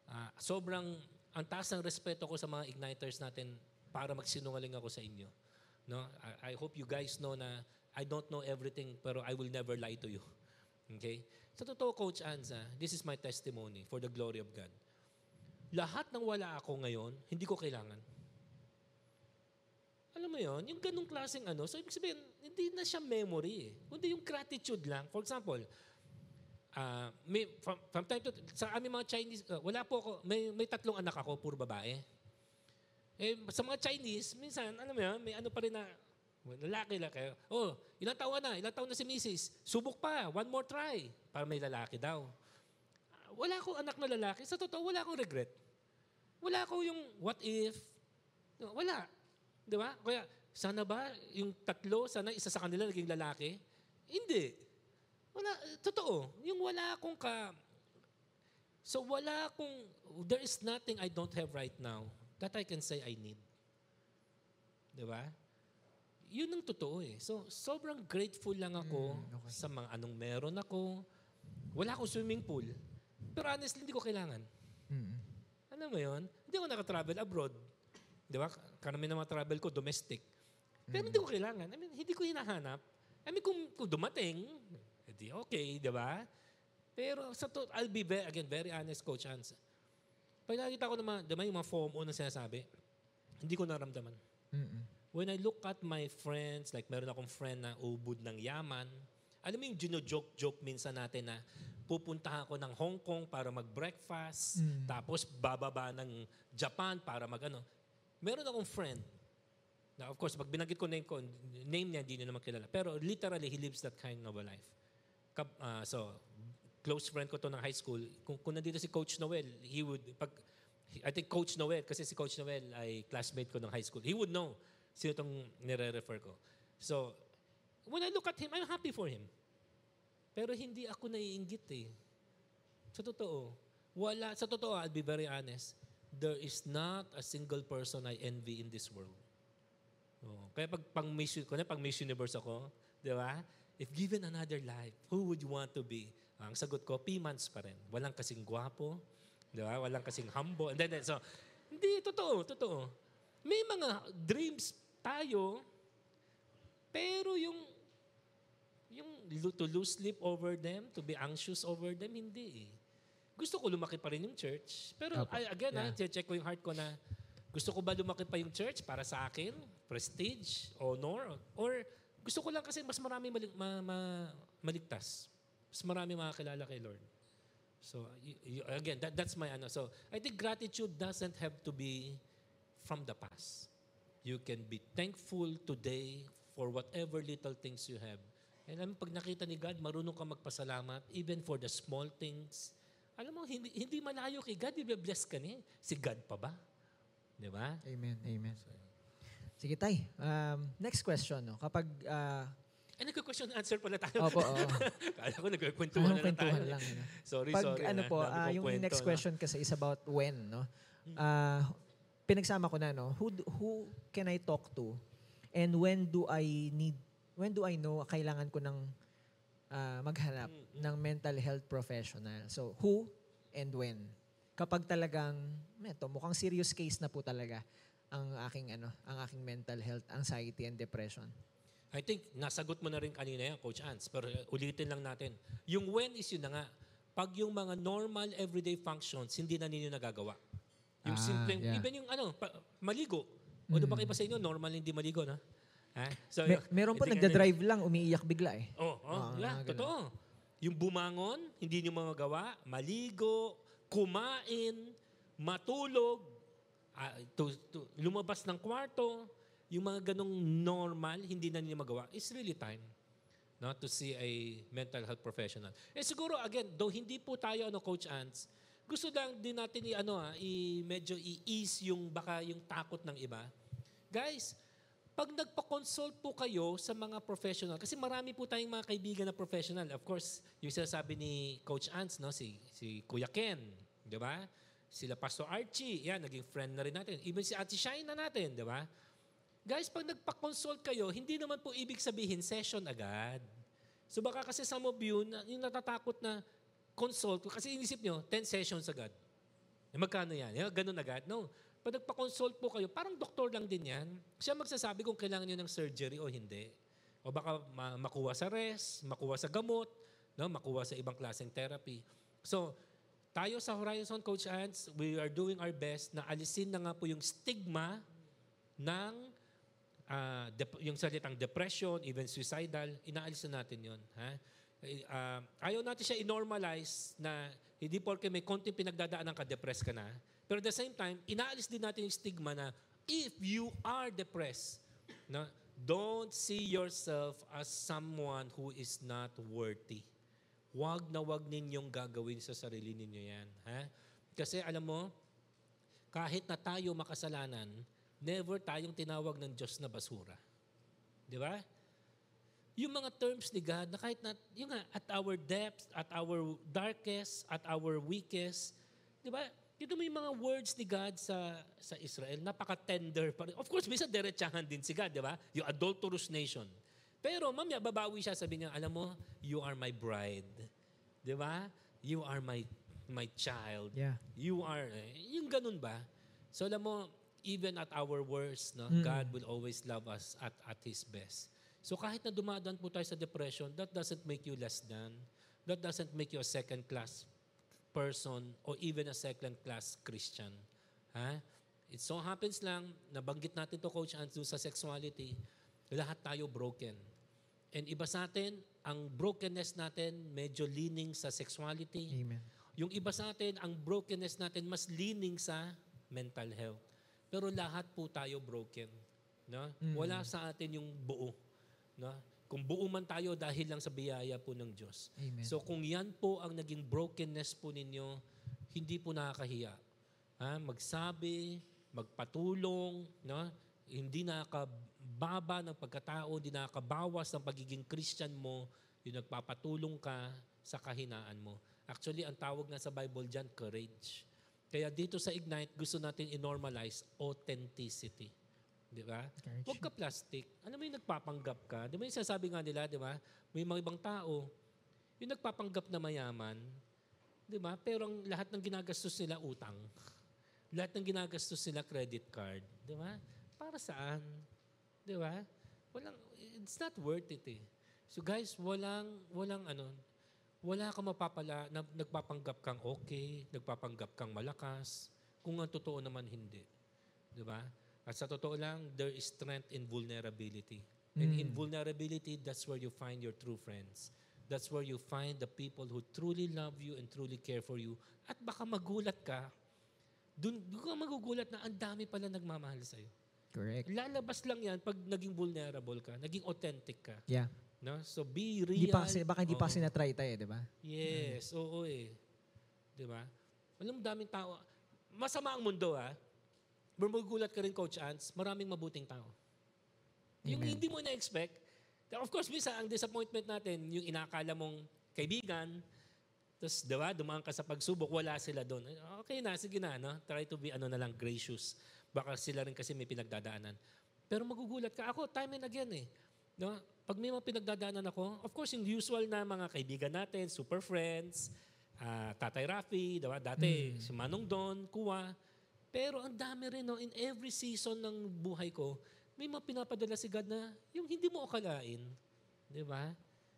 ah, sobrang ang taas ng respeto ko sa mga igniters natin para magsinungaling ako sa inyo. No? I, I hope you guys know na I don't know everything pero I will never lie to you. <laughs> Okay? Sa totoo, Coach Anza, this is my testimony for the glory of God. Lahat ng wala ako ngayon, hindi ko kailangan. Alam mo yon yung ganong klaseng ano, so ibig sabihin, hindi na siya memory eh. Kundi yung gratitude lang. For example, ah may, from, from time to sa aming mga Chinese, ah, wala po ako, may, may tatlong anak ako, puro babae. Eh, sa mga Chinese, minsan, ano mo yan, may ano pa rin na, lalaki lang kayo. Oh, ilang taon na, ilang taon na si Mrs. Subok pa, one more try, para may lalaki daw. Wala akong anak na lalaki. Sa totoo, wala akong regret. Wala akong yung what if. Wala. Di ba? Kaya, sana ba yung tatlo, sana isa sa kanila naging lalaki? Hindi. Wala, totoo. Yung wala akong ka... So wala akong... There is nothing I don't have right now that I can say I need. Di ba? Yun ang totoo eh. So, sobrang grateful lang ako sa mga anong meron ako. Wala akong swimming pool. Pero honestly, hindi ko kailangan. Mm. Alam mo yun? Hindi ako nakatravel abroad. Di ba? Karami ng mga travel ko, domestic. Pero hindi ko kailangan. I mean, hindi ko hinahanap. I mean, kung, kung dumating, edi okay, di ba? Pero sa to, I'll be, very, again, very honest, Coach Hans. Pag nakita ko naman, ba yung mga FOMO na sinasabi, hindi ko naramdaman. Mm-mm. When I look at my friends, like meron akong friend na ubod ng yaman, alam mo yung gino-joke-joke minsan natin na pupunta ako ng Hong Kong para mag-breakfast, Mm. tapos bababa ng Japan para mag-ano. Meron akong friend, na of course, pag binanggit ko name ko, name niya, hindi niya naman kilala. Pero literally, he lives that kind of a life. Ah, so, close friend ko to ng high school. Kung, kung nandito si Coach Noel, he would, pag, I think Coach Noel, kasi si Coach Noel ay classmate ko ng high school. He would know sino itong nire-refer ko. So, when I look at him, I'm happy for him. Pero hindi ako naiinggit eh. Sa totoo. Wala, sa totoo, I'll be very honest. There is not a single person I envy in this world. Oh, kaya pag pang Miss, ko na pag Miss Universe ako, di ba? If given another life, who would you want to be? Ang sagot ko, P-Mans pa rin. Walang kasing gwapo, di ba? Walang kasing humble. And then, then, so, hindi, totoo, totoo. May mga dreams tayo, pero yung yung to lose sleep over them, to be anxious over them, hindi eh. Gusto ko lumaki pa rin yung church. Pero Apo. Again, Yeah. ha, check ko yung heart ko na gusto ko ba lumaki pa yung church para sa akin? Prestige? Honor? Or gusto ko lang kasi mas marami mali- ma- ma- maligtas. Mas marami makakilala kay Lord. So, y- y- again, that, that's my ano. So, I think gratitude doesn't have to be from the past. You can be thankful today for whatever little things you have. And alam, pag nakita ni God, marunong ka magpasalamat even for the small things. Alam mo, hindi, hindi malayo kay God, i-bless ka niya. Si God pa ba? Di ba? Amen, amen. Sige, Tay. Um, next question. No? Kapag, ah, Eh, nagka-question and answer pala tayo. opo, oo. <laughs> Kala ko nagkakwentuhan Anong na lang tayo. lang. Ano? Sorry, Pag sorry. ano ah. po, kong yung next no? question kasi is about when, no? Ah, pinagsama ko na, no? Who, who can I talk to? And when do I need, when do I know kailangan ko ng ah, maghanap Mm, ng mental health professional? So, who and when? Kapag talagang, eto, mukhang serious case na po talaga ang aking ano, ang aking mental health, anxiety and depression. I think nasagot mo na rin kanina yan, Coach Ans. Pero uh, ulitin lang natin. Yung when is yun na nga. Pag yung mga normal everyday functions, hindi na ninyo nagagawa. Yung Ah, simpleng, yeah. even yung ano, pa- maligo. O mm. ba kayo pa sa inyo, normal hindi maligo, na? Ha? So, Me- meron ka- nagda-drive lang, umiiyak bigla eh. Oh, oh Ah, yeah, ganun. totoo. Yung bumangon, hindi nyo magagawa, maligo, kumain, matulog, ah, to, to, lumabas ng kwarto, yung mga ganong normal, hindi na nila magawa, is really time. no, to see a mental health professional. Eh siguro, again, though hindi po tayo, ano, Coach Ants, gusto lang din natin i, ano, ah, i, medyo i-ease yung baka yung takot ng iba. Guys, pag nagpa-consult po kayo sa mga professional, kasi marami po tayong mga kaibigan na professional. Of course, yung sinasabi ni Coach Ants, no, si, si Kuya Ken, di ba? Sila Pastor Archie, yan, naging friend na rin natin. Even si Ate Shine na natin, di ba? Guys, pag nagpa-consult kayo, hindi naman po ibig sabihin session agad. So baka kasi some of you, na, yung natatakot na consult, kasi inisip nyo, 10 sessions agad. Eh, magkano yan? Eh, ganun agad? No. Pag nagpa-consult po kayo, parang doktor lang din yan. Siya magsasabi kung kailangan nyo ng surgery o hindi. O baka ma- makuha sa rest, makuha sa gamot, no? makuha sa ibang klaseng therapy. So, tayo sa Horizon Coach Ants, we are doing our best na alisin na nga po yung stigma ng ah, dep- yung salitang depression, even suicidal, inaalis na natin yon Ha? Ah, ayaw natin siya i-normalize na hindi porke may konting pinagdadaanan ka, depressed ka na. Pero at the same time, inaalis din natin yung stigma na if you are depressed, na, don't see yourself as someone who is not worthy. Huwag na huwag ninyong gagawin sa sarili ninyo yan. Ha? Kasi alam mo, kahit na tayo makasalanan, never tayong tinawag ng Diyos na basura. Di ba? Yung mga terms ni God na kahit na, yung nga, at our depths, at our darkest, at our weakest, di ba? Dito mo yung mga words ni God sa sa Israel, napaka-tender pa rin. Of course, minsan diretsahan din si God, di ba? Yung adulterous nation. Pero mamaya, babawi siya, sabi niya, alam mo, you are my bride. Di ba? You are my my child. Yeah. You are, eh, yung ganun ba? So alam mo, even at our worst, no, God will always love us at, at His best. So kahit na dumadaan po tayo sa depression, that doesn't make you less than. That doesn't make you a second-class person or even a second-class Christian. Ha? It so happens lang, nabanggit natin to Coach dun sa sexuality, lahat tayo broken. And iba sa atin, ang brokenness natin medyo leaning sa sexuality. Amen. Yung iba sa atin, ang brokenness natin mas leaning sa mental health. Pero lahat po tayo broken. No? Wala sa atin yung buo. No? Kung buo man tayo dahil lang sa biyaya po ng Diyos. Amen. So kung yan po ang naging brokenness po ninyo, hindi po nakakahiya. Ha? Magsabi, magpatulong, no? hindi nakakababa ng pagkatao, hindi nakakabawas ng pagiging Christian mo, yung nagpapatulong ka sa kahinaan mo. Actually, ang tawag nga sa Bible dyan, courage. Kaya dito sa Ignite, gusto natin i-normalize authenticity. Di ba? Huwag ka plastic. Ano mo yung nagpapanggap ka? Di ba yung sasabi nga nila, di ba? May mga ibang tao, yung nagpapanggap na mayaman, di ba? Pero ang lahat ng ginagastos nila utang. Lahat ng ginagastos nila credit card. Di ba? Para saan? Di ba? Walang, it's not worth it eh. So guys, walang, walang ano, wala kang mapapala na nagpapanggap kang okay, nagpapanggap kang malakas, kung ang totoo naman hindi. Di ba? At sa totoo lang, there is strength in vulnerability. And in vulnerability, that's where you find your true friends. That's where you find the people who truly love you and truly care for you. At baka magulat ka, dun, dun ka magugulat na ang dami pala nagmamahal sa'yo. Correct. Lalabas lang yan pag naging vulnerable ka, naging authentic ka. Yeah. No? So be real. Hindi pa kasi, baka hindi pa Oo. sinatry tayo, di ba? Yes, oo eh. Di ba? Alam mo, daming tao. Masama ang mundo, ha? Pero magugulat ka rin, Coach Ants, maraming mabuting tao. Yung Amen. hindi mo na-expect. Of course, minsan, ang disappointment natin, yung inakala mong kaibigan, tapos, di ba, dumaan ka sa pagsubok, wala sila doon. Okay na, sige na, no? Try to be, ano na lang, gracious. Baka sila rin kasi may pinagdadaanan. Pero magugulat ka. Ako, time and again eh. No? Pag may mga pinagdadaanan ako, of course, yung usual na mga kaibigan natin, super friends, ah, Tatay Rafi, diba? dati si Manong Don, Kuwa. Pero ang dami rin, no? in every season ng buhay ko, may mga pinapadala si God na yung hindi mo akalain. Di ba?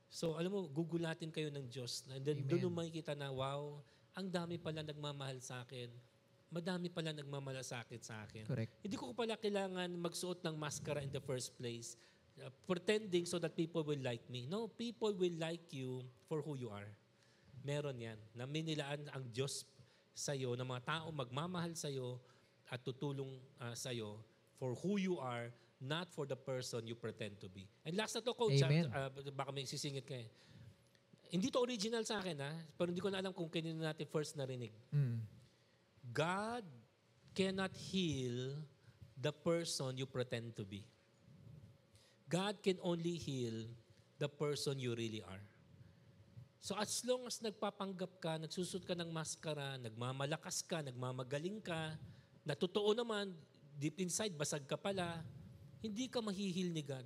So, alam mo, gugulatin kayo ng Diyos. And then, Amen. doon mo makikita na, wow, ang dami pala nagmamahal sa akin. Madami pala nagmamalasakit sa akin. Correct. Hindi ko pala kailangan magsuot ng maskara in the first place, uh, pretending so that people will like me. No, people will like you for who you are. Meron yan. Na minilaan ang Diyos sa iyo, na mga tao magmamahal sa iyo at tutulong uh, sa iyo for who you are, not for the person you pretend to be. And last na to, Coach, Amen. ah, ah, baka may sisingit ka eh. Hindi to original sa akin, ha? Pero hindi ko na alam kung kanino natin first narinig. Mm. God cannot heal the person you pretend to be. God can only heal the person you really are. So as long as nagpapanggap ka, nagsusot ka ng maskara, nagmamalakas ka, nagmamagaling ka, na totoo naman, deep inside, basag ka pala, hindi ka mahihil ni God.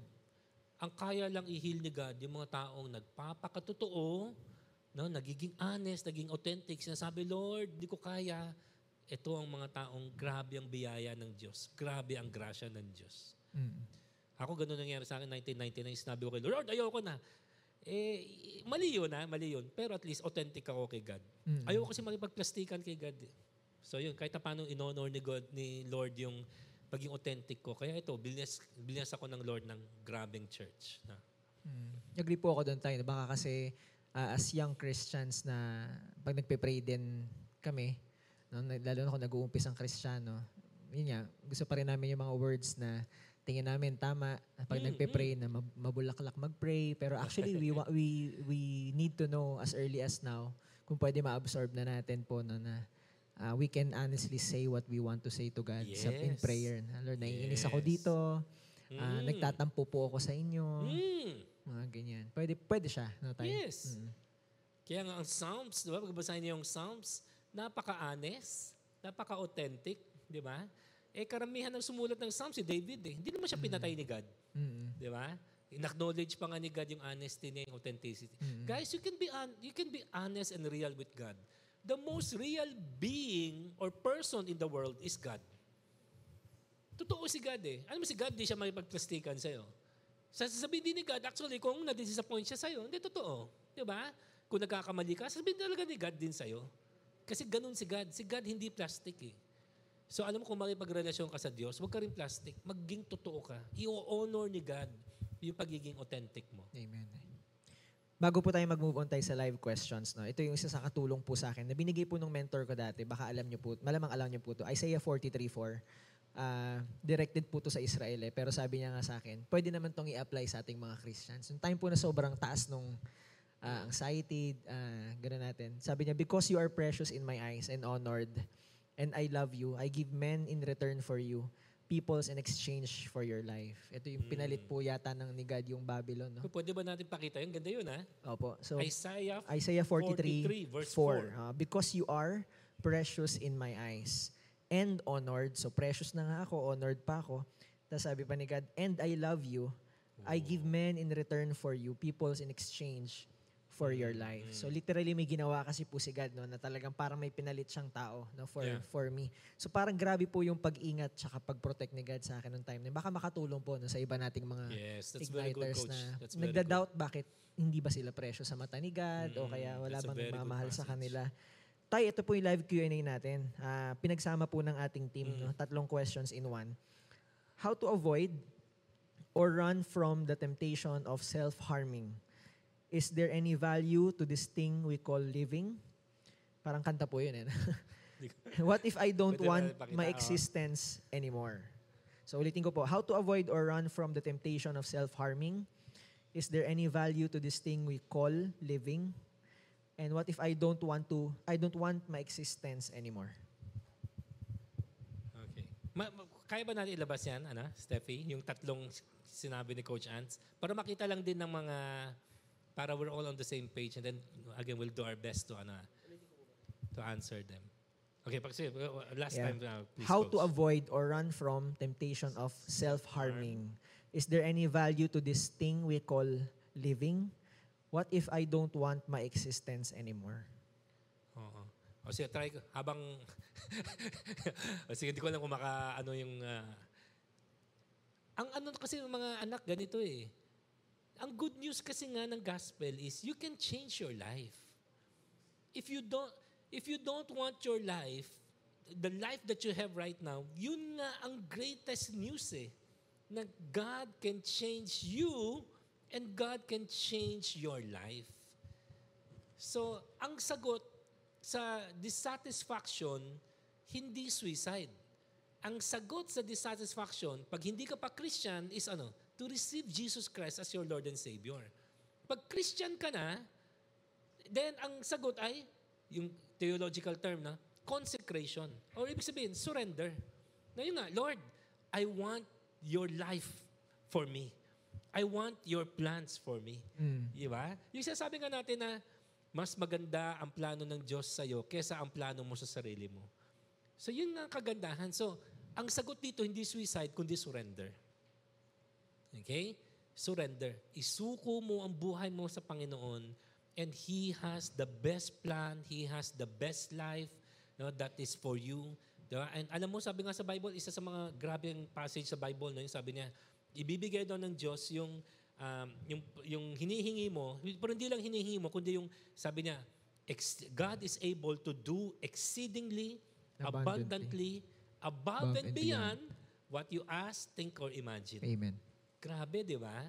Ang kaya lang ihil ni God, yung mga taong nagpapakatotoo, no, nagiging honest, naging authentic, sinasabi, Lord, di ko kaya. Ito ang mga taong grabe ang biyaya ng Diyos. Grabe ang grasya ng Diyos. Mm. Ako ganun nangyari sa akin 1999, sinabi ko kay Lord, ayoko na. Eh, mali yun ha, mali yun. Pero at least authentic ako kay God. Mm. Ayoko kasi makipagplastikan kay God. eh. So yun, kahit paano in-honor ni God, ni Lord yung paging authentic ko. Kaya ito, bilinas, bilinas ako ng Lord ng grabing church. Na. Mm. Agree po ako doon tayo. Baka kasi ah, as young Christians na pag nagpe-pray din kami, no, lalo na kung nag-uumpis ang Kristiyano, yun nga, gusto pa rin namin yung mga words na tingin namin tama pag Mm, nagpe-pray na mab- mabulaklak mag-pray pero actually we wa- we we need to know as early as now kung pwede ma-absorb na natin po no na ah, we can honestly say what we want to say to God sa in Yes. prayer. Na, Lord, naiinis ako Yes. dito. Ah, Mm. nagtatampo po ako sa inyo. Mm. Mga ganyan. Pwede, pwede siya. No, tayo? Yes. Mm. Kaya nga ang Psalms, di ba? Niyo yung Psalms, napaka-honest, napaka-authentic, di ba? Eh, karamihan ng sumulat ng Psalms si David eh. Hindi naman siya pinatay ni God. Mm. Di ba? In-acknowledge pa nga ni God yung honesty niya, yung authenticity. Mm. Guys, you can be hon- you can be honest and real with God. The most real being or person in the world is God. Totoo si God eh. Alam mo si God, di siya makipagplastikan sa'yo. Sasabihin din ni God, actually, kung na-disappoint siya sa'yo, hindi totoo. Di ba? Kung nagkakamali ka, sasabihin talaga ni God din sa'yo. Kasi ganun si God. Si God hindi plastic eh. So alam mo kung makipagrelasyon ka sa Diyos, huwag ka rin plastic. Maging totoo ka. I-honor ni God yung pagiging authentic mo. Amen. Bago po tayo mag-move on tayo sa live questions, no? ito yung isa sa katulong po sa akin na binigay po ng mentor ko dati. Baka alam niyo po, malamang alam niyo po to. Isaiah 43.4. Ah, directed po to sa Israel eh. Pero sabi niya nga sa akin, pwede naman tong i-apply sa ating mga Christians. Yung time po na sobrang taas nung ah, anxiety, uh, gano'n natin. Sabi niya, because you are precious in my eyes and honored, and I love you, I give men in return for you, peoples in exchange for your life. Ito yung pinalit po yata ng ni God yung Babylon. No? Kung Pwede ba natin pakita yun? Ganda yun ha? Opo. So, Isaiah Isaiah 43, 43, verse 4. 4. Uh, because you are precious in my eyes and honored. So, precious na nga ako, honored pa ako. Tapos sabi pa ni God, and I love you. I give men in return for you, peoples in exchange for your life. So literally may ginawa kasi po si God no na talagang parang may pinalit siyang tao no for Yeah. for me. So parang grabe po yung pag-ingat tsaka pag-protect ni God sa akin nung time na baka makatulong po no sa iba nating mga Yes, that's very good, Coach. na That's very nagda-doubt bakit hindi ba sila presyo sa mata ni God o Mm, kaya wala that's bang good nagmamahal sa kanila. Tay, ito po yung live Q&A natin. Ah, pinagsama po ng ating team, Mm. no? tatlong questions in one. How to avoid or run from the temptation of self-harming? Is there any value to this thing we call living? Parang kanta po yun eh. <laughs> What if I don't want my oh? existence anymore? So ulitin ko po, how to avoid or run from the temptation of self-harming? Is there any value to this thing we call living? And what if I don't want to, I don't want my existence anymore? Okay. Ma- ma- kaya ba natin ilabas yan, ano, Steffi? Yung tatlong sinabi ni Coach Ants? Para makita lang din ng mga, para we're all on the same page and then again, we'll do our best to, ano, to answer them. Okay, pag sige, uh, last Yeah. time, uh, please, How to Coach. avoid or run from temptation of self-harming? Is there any value to this thing we call living? What if I don't want my existence anymore? Oo. O sige, try ko. Habang, <laughs> o sige, hindi ko alam kung maka, ano yung, ah, ang ano kasi ng mga anak, ganito eh. Ang good news kasi nga ng gospel is you can change your life. If you don't, if you don't want your life, the life that you have right now, yun nga ang greatest news eh. Na God can change you and God can change your life. So, ang sagot sa dissatisfaction, hindi suicide. ang sagot sa dissatisfaction, pag hindi ka pa Christian, is ano? To receive Jesus Christ as your Lord and Savior. Pag Christian ka na, then ang sagot ay, yung theological term na, consecration. Or ibig sabihin, surrender. Na yun nga, Lord, I want your life for me. I want your plans for me. Di ba? Yung sinasabi nga natin na mas maganda ang plano ng Diyos sa'yo kesa ang plano mo sa sarili mo. So yun ang kagandahan. So, ang sagot dito hindi suicide, kundi surrender. Okay? Surrender. Isuko mo ang buhay mo sa Panginoon and He has the best plan, He has the best life no, that is for you. Diba? And alam mo, sabi nga sa Bible, isa sa mga grabing passage sa Bible, no, yung sabi niya, ibibigay daw ng Diyos yung, um, yung, yung hinihingi mo, pero hindi lang hinihingi mo, kundi yung, sabi niya, God is able to do exceedingly, abundantly, above, Above and and beyond what you ask, think, or imagine. Amen. Grabe, di ba?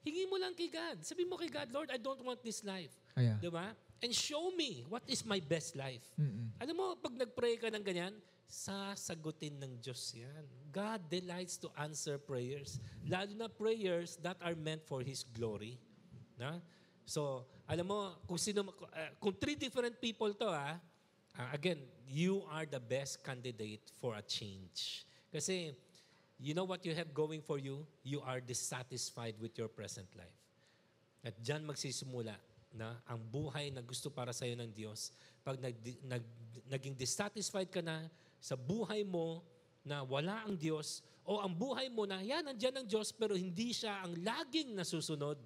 Hingi mo lang kay God. Sabi mo kay God, Lord, I don't want this life. Kaya. Di ba? And show me what is my best life. Mm-mm. Alam mo, pag nag-pray ka ng ganyan, sasagutin ng Diyos yan. God delights to answer prayers. Lalo na prayers that are meant for His glory. Na? So, alam mo, kung, sino, uh, kung three different people to, ah, uh, again, you are the best candidate for a change. Kasi, you know what you have going for you? You are dissatisfied with your present life. At dyan magsisimula na ang buhay na gusto para sa iyo ng Diyos. Pag nag, nag, naging dissatisfied ka na sa buhay mo na wala ang Diyos, o ang buhay mo na, yan, nandiyan ang Diyos, pero hindi siya ang laging nasusunod.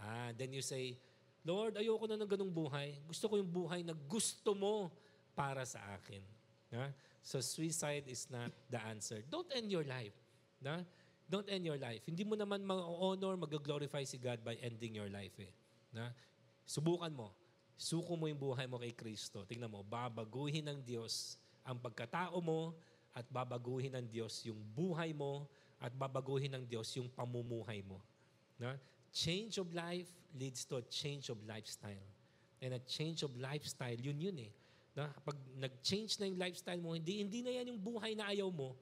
Ah, then you say, Lord, ayoko na ng ganong buhay. Gusto ko yung buhay na gusto mo para sa akin. Na? So suicide is not the answer. Don't end your life. Na? Don't end your life. Hindi mo naman ma-honor, mag-glorify si God by ending your life. Eh. Na? Subukan mo. Suko mo yung buhay mo kay Kristo. Tingnan mo, babaguhin ng Diyos ang pagkatao mo at babaguhin ng Diyos yung buhay mo at babaguhin ng Diyos yung pamumuhay mo. Na? Change of life leads to a change of lifestyle. And a change of lifestyle, yun yun eh. Na, pag nag-change na yung lifestyle mo, hindi, hindi na yan yung buhay na ayaw mo.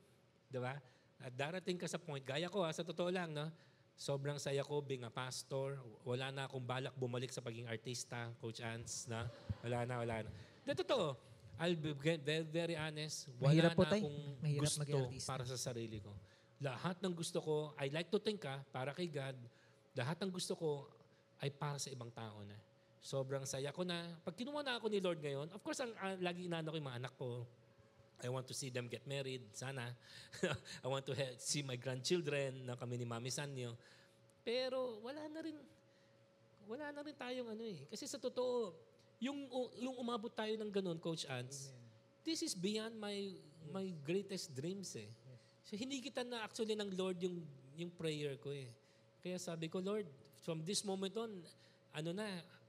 Di ba? At darating ka sa point, gaya ko ha, sa totoo lang, no? sobrang saya ko being a pastor. Wala na akong balak bumalik sa pagiging artista, Coach Ants, na wala na, wala na. De, totoo, I'll be very, very honest, wala Mahirap po, na tay. akong Mahirap gusto para sa sarili ko. Lahat ng gusto ko, I like to think ha, para kay God, lahat ng gusto ko ay para sa ibang tao na. Sobrang saya ko na. Pag kinuha na ako ni Lord ngayon, of course, ang uh, lagi inaano ko yung mga anak ko, I want to see them get married, sana. <laughs> I want to see my grandchildren na kami ni Mami Sanyo. Pero wala na rin, wala na rin tayong ano eh. Kasi sa totoo, yung, yung umabot tayo ng ganun, Coach Ants, this is beyond my my greatest dreams eh. So hindi kita na actually ng Lord yung, yung prayer ko eh. Kaya sabi ko, Lord, from this moment on, ano na,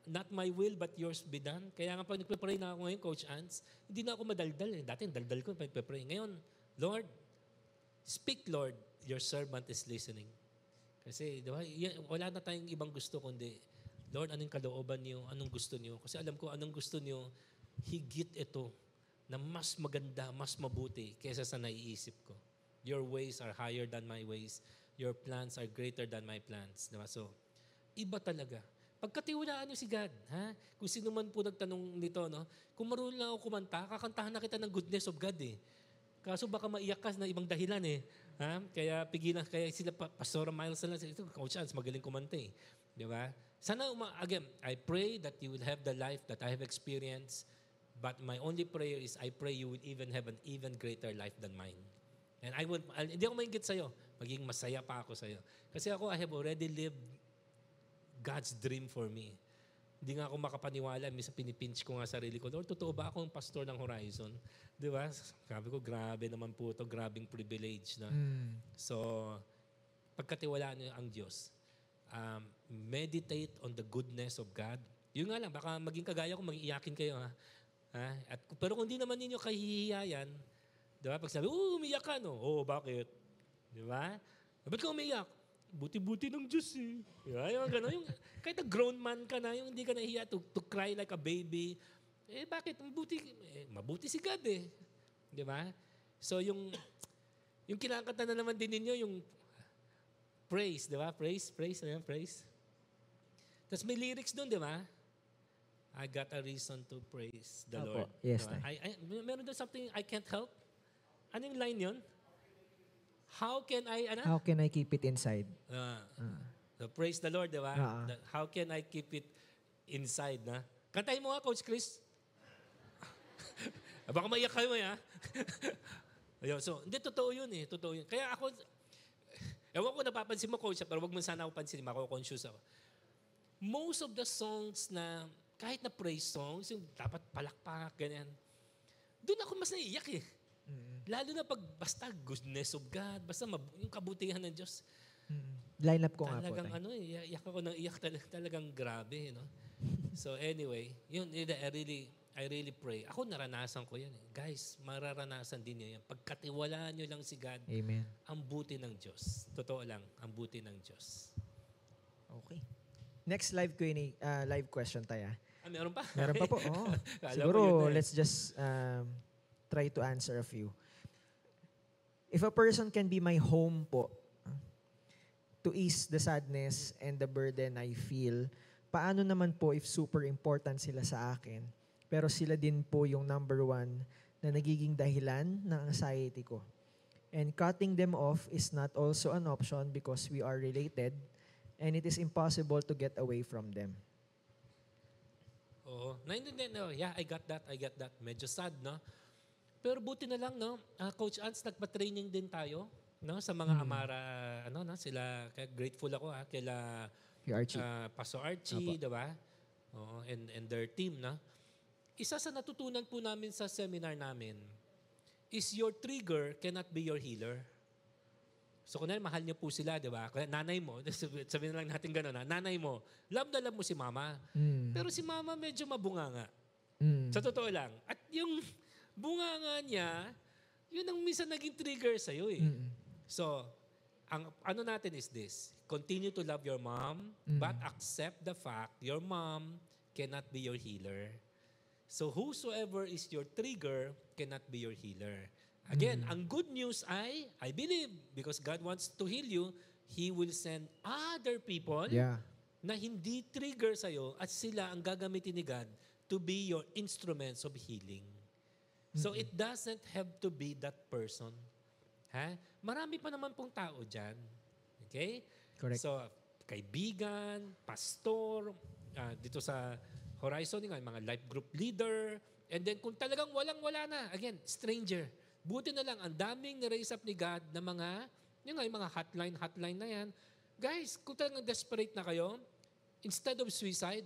not my will but yours be done. Kaya nga pag nagpe-pray na ako ngayon, Coach Ants, hindi na ako madaldal eh. Dati daldal ko pag pray Ngayon, Lord, speak Lord, your servant is listening. Kasi, di ba, wala na tayong ibang gusto kundi, Lord, anong kalooban niyo? Anong gusto niyo? Kasi alam ko, anong gusto niyo, higit ito na mas maganda, mas mabuti kaysa sa naiisip ko. Your ways are higher than my ways. Your plans are greater than my plans. Di ba? So, iba talaga. Pagkatiwalaan niyo si God, ha? Kung sino man po nagtanong nito, no? Kung marunong lang ako kumanta, kakantahan na kita ng goodness of God, eh. Kaso baka maiyak ka na ibang dahilan, eh. Ha? Kaya pigilan, kaya sila, pa, Pastor Miles na lang, ito, Coach Hans, magaling kumanta, eh. Di ba? Sana, uma, again, I pray that you will have the life that I have experienced, but my only prayer is I pray you will even have an even greater life than mine. And I I'll- hindi ako maingit sa'yo. Maging masaya pa ako sa'yo. Kasi ako, I have already lived God's dream for me. Hindi nga ako makapaniwala. Minsan pinipinch ko nga sarili ko, Lord, totoo ba ako ang pastor ng Horizon? Di ba? Sabi ko, grabe naman po ito. Grabing privilege. Na. Mm. So, pagkatiwalaan niyo ang Diyos, um, meditate on the goodness of God. Yun nga lang, baka maging kagaya ko, mag-iyakin kayo. Ha? Ha? At, pero kung di naman ninyo kahihiyayan, di ba? Pag sabi, oh, umiyak ka, no? Oo, bakit? Di ba? Ba't ka umiyak? Buti-buti ng Diyos eh. Di ba? Yung gano'n. Yung, kahit na grown man ka na, yung hindi ka nahiya to, to cry like a baby. Eh, bakit? Mabuti, eh, mabuti si God eh. Di ba? So, yung Yung kinakanta na naman din ninyo, yung praise, di ba? Praise, praise, ano yan? Praise. Tapos may lyrics doon, di ba? I got a reason to praise the Opo. Lord. Yes, Diba? I, I, meron doon something I can't help. Ano yung line yun? How can I, ano? How can I keep it inside? Ah. So praise the Lord, di ba? The- How can I keep it inside, na? Kantahin mo nga, Coach Chris. <laughs> Baka maiyak kayo, eh, ha? <laughs> Ayun, so, hindi, totoo yun eh. Totoo yun. Kaya ako, ewan ko napapansin mo, Coach, pero wag mo sana ako pansin, mako-conscious ako. Most of the songs na, kahit na praise songs, yung dapat palakpak, ganyan, doon ako mas naiiyak eh. Lalo na pag basta goodness of God, basta mab- yung kabutihan ng Diyos. Line up ko nga po. Talagang ano eh, iyak ako ng iyak talaga, talagang grabe, no? So anyway, yun, I really, I really pray. Ako naranasan ko yan eh. Guys, mararanasan din niyo yan. Pagkatiwalaan niyo lang si God, Amen. ang buti ng Diyos. Totoo lang, ang buti ng Diyos. Okay. Next live Q&A, ah, live question tayo. ah. Ah, meron pa? Meron pa po. <laughs> Ko Siguro, eh. let's just um, try to answer a few. If a person can be my home po, to ease the sadness and the burden I feel, paano naman po if super important sila sa akin, pero sila din po yung number one na nagiging dahilan ng anxiety ko. And cutting them off is not also an option because we are related and it is impossible to get away from them. Oo. Naintindihan, no? Yeah, I got that, I got that. Medyo sad, no? Pero buti na lang, no? Ah, Coach Ants, nagpa-training din tayo, no? Sa mga Amara, ano, no? Sila, kaya grateful ako, ha? Kila Yung Archie. ah, Pastor Archie, di ba? Oo, and, and their team, no? Isa sa natutunan po namin sa seminar namin is your trigger cannot be your healer. So kunwari, mahal niyo po sila, di ba? Kaya nanay mo, <laughs> sabihin na lang natin gano'n, ha? nanay mo, love na love mo si mama. Mm. Pero si mama medyo mabunganga. Mm. Sa totoo lang. At yung bunganga niya, yun ang minsan naging trigger sa'yo eh. Mm. So, ang ano natin is this. Continue to love your mom, Mm. but accept the fact your mom cannot be your healer. So whosoever is your trigger cannot be your healer. Again, Mm. ang good news ay, I believe, because God wants to heal you, He will send other people Yeah. na hindi trigger sa'yo at sila ang gagamitin ni God to be your instruments of healing. So it doesn't have to be that person. Ha? Marami pa naman pong tao dyan. Okay? Correct. So, kaibigan, pastor, ah, dito sa Horizon, nga, mga life group leader, and then kung talagang walang-wala na, again, stranger. Buti na lang, ang daming ni-raise up ni God na mga, yun nga, yung mga hotline, hotline na yan. Guys, kung talagang desperate na kayo, instead of suicide,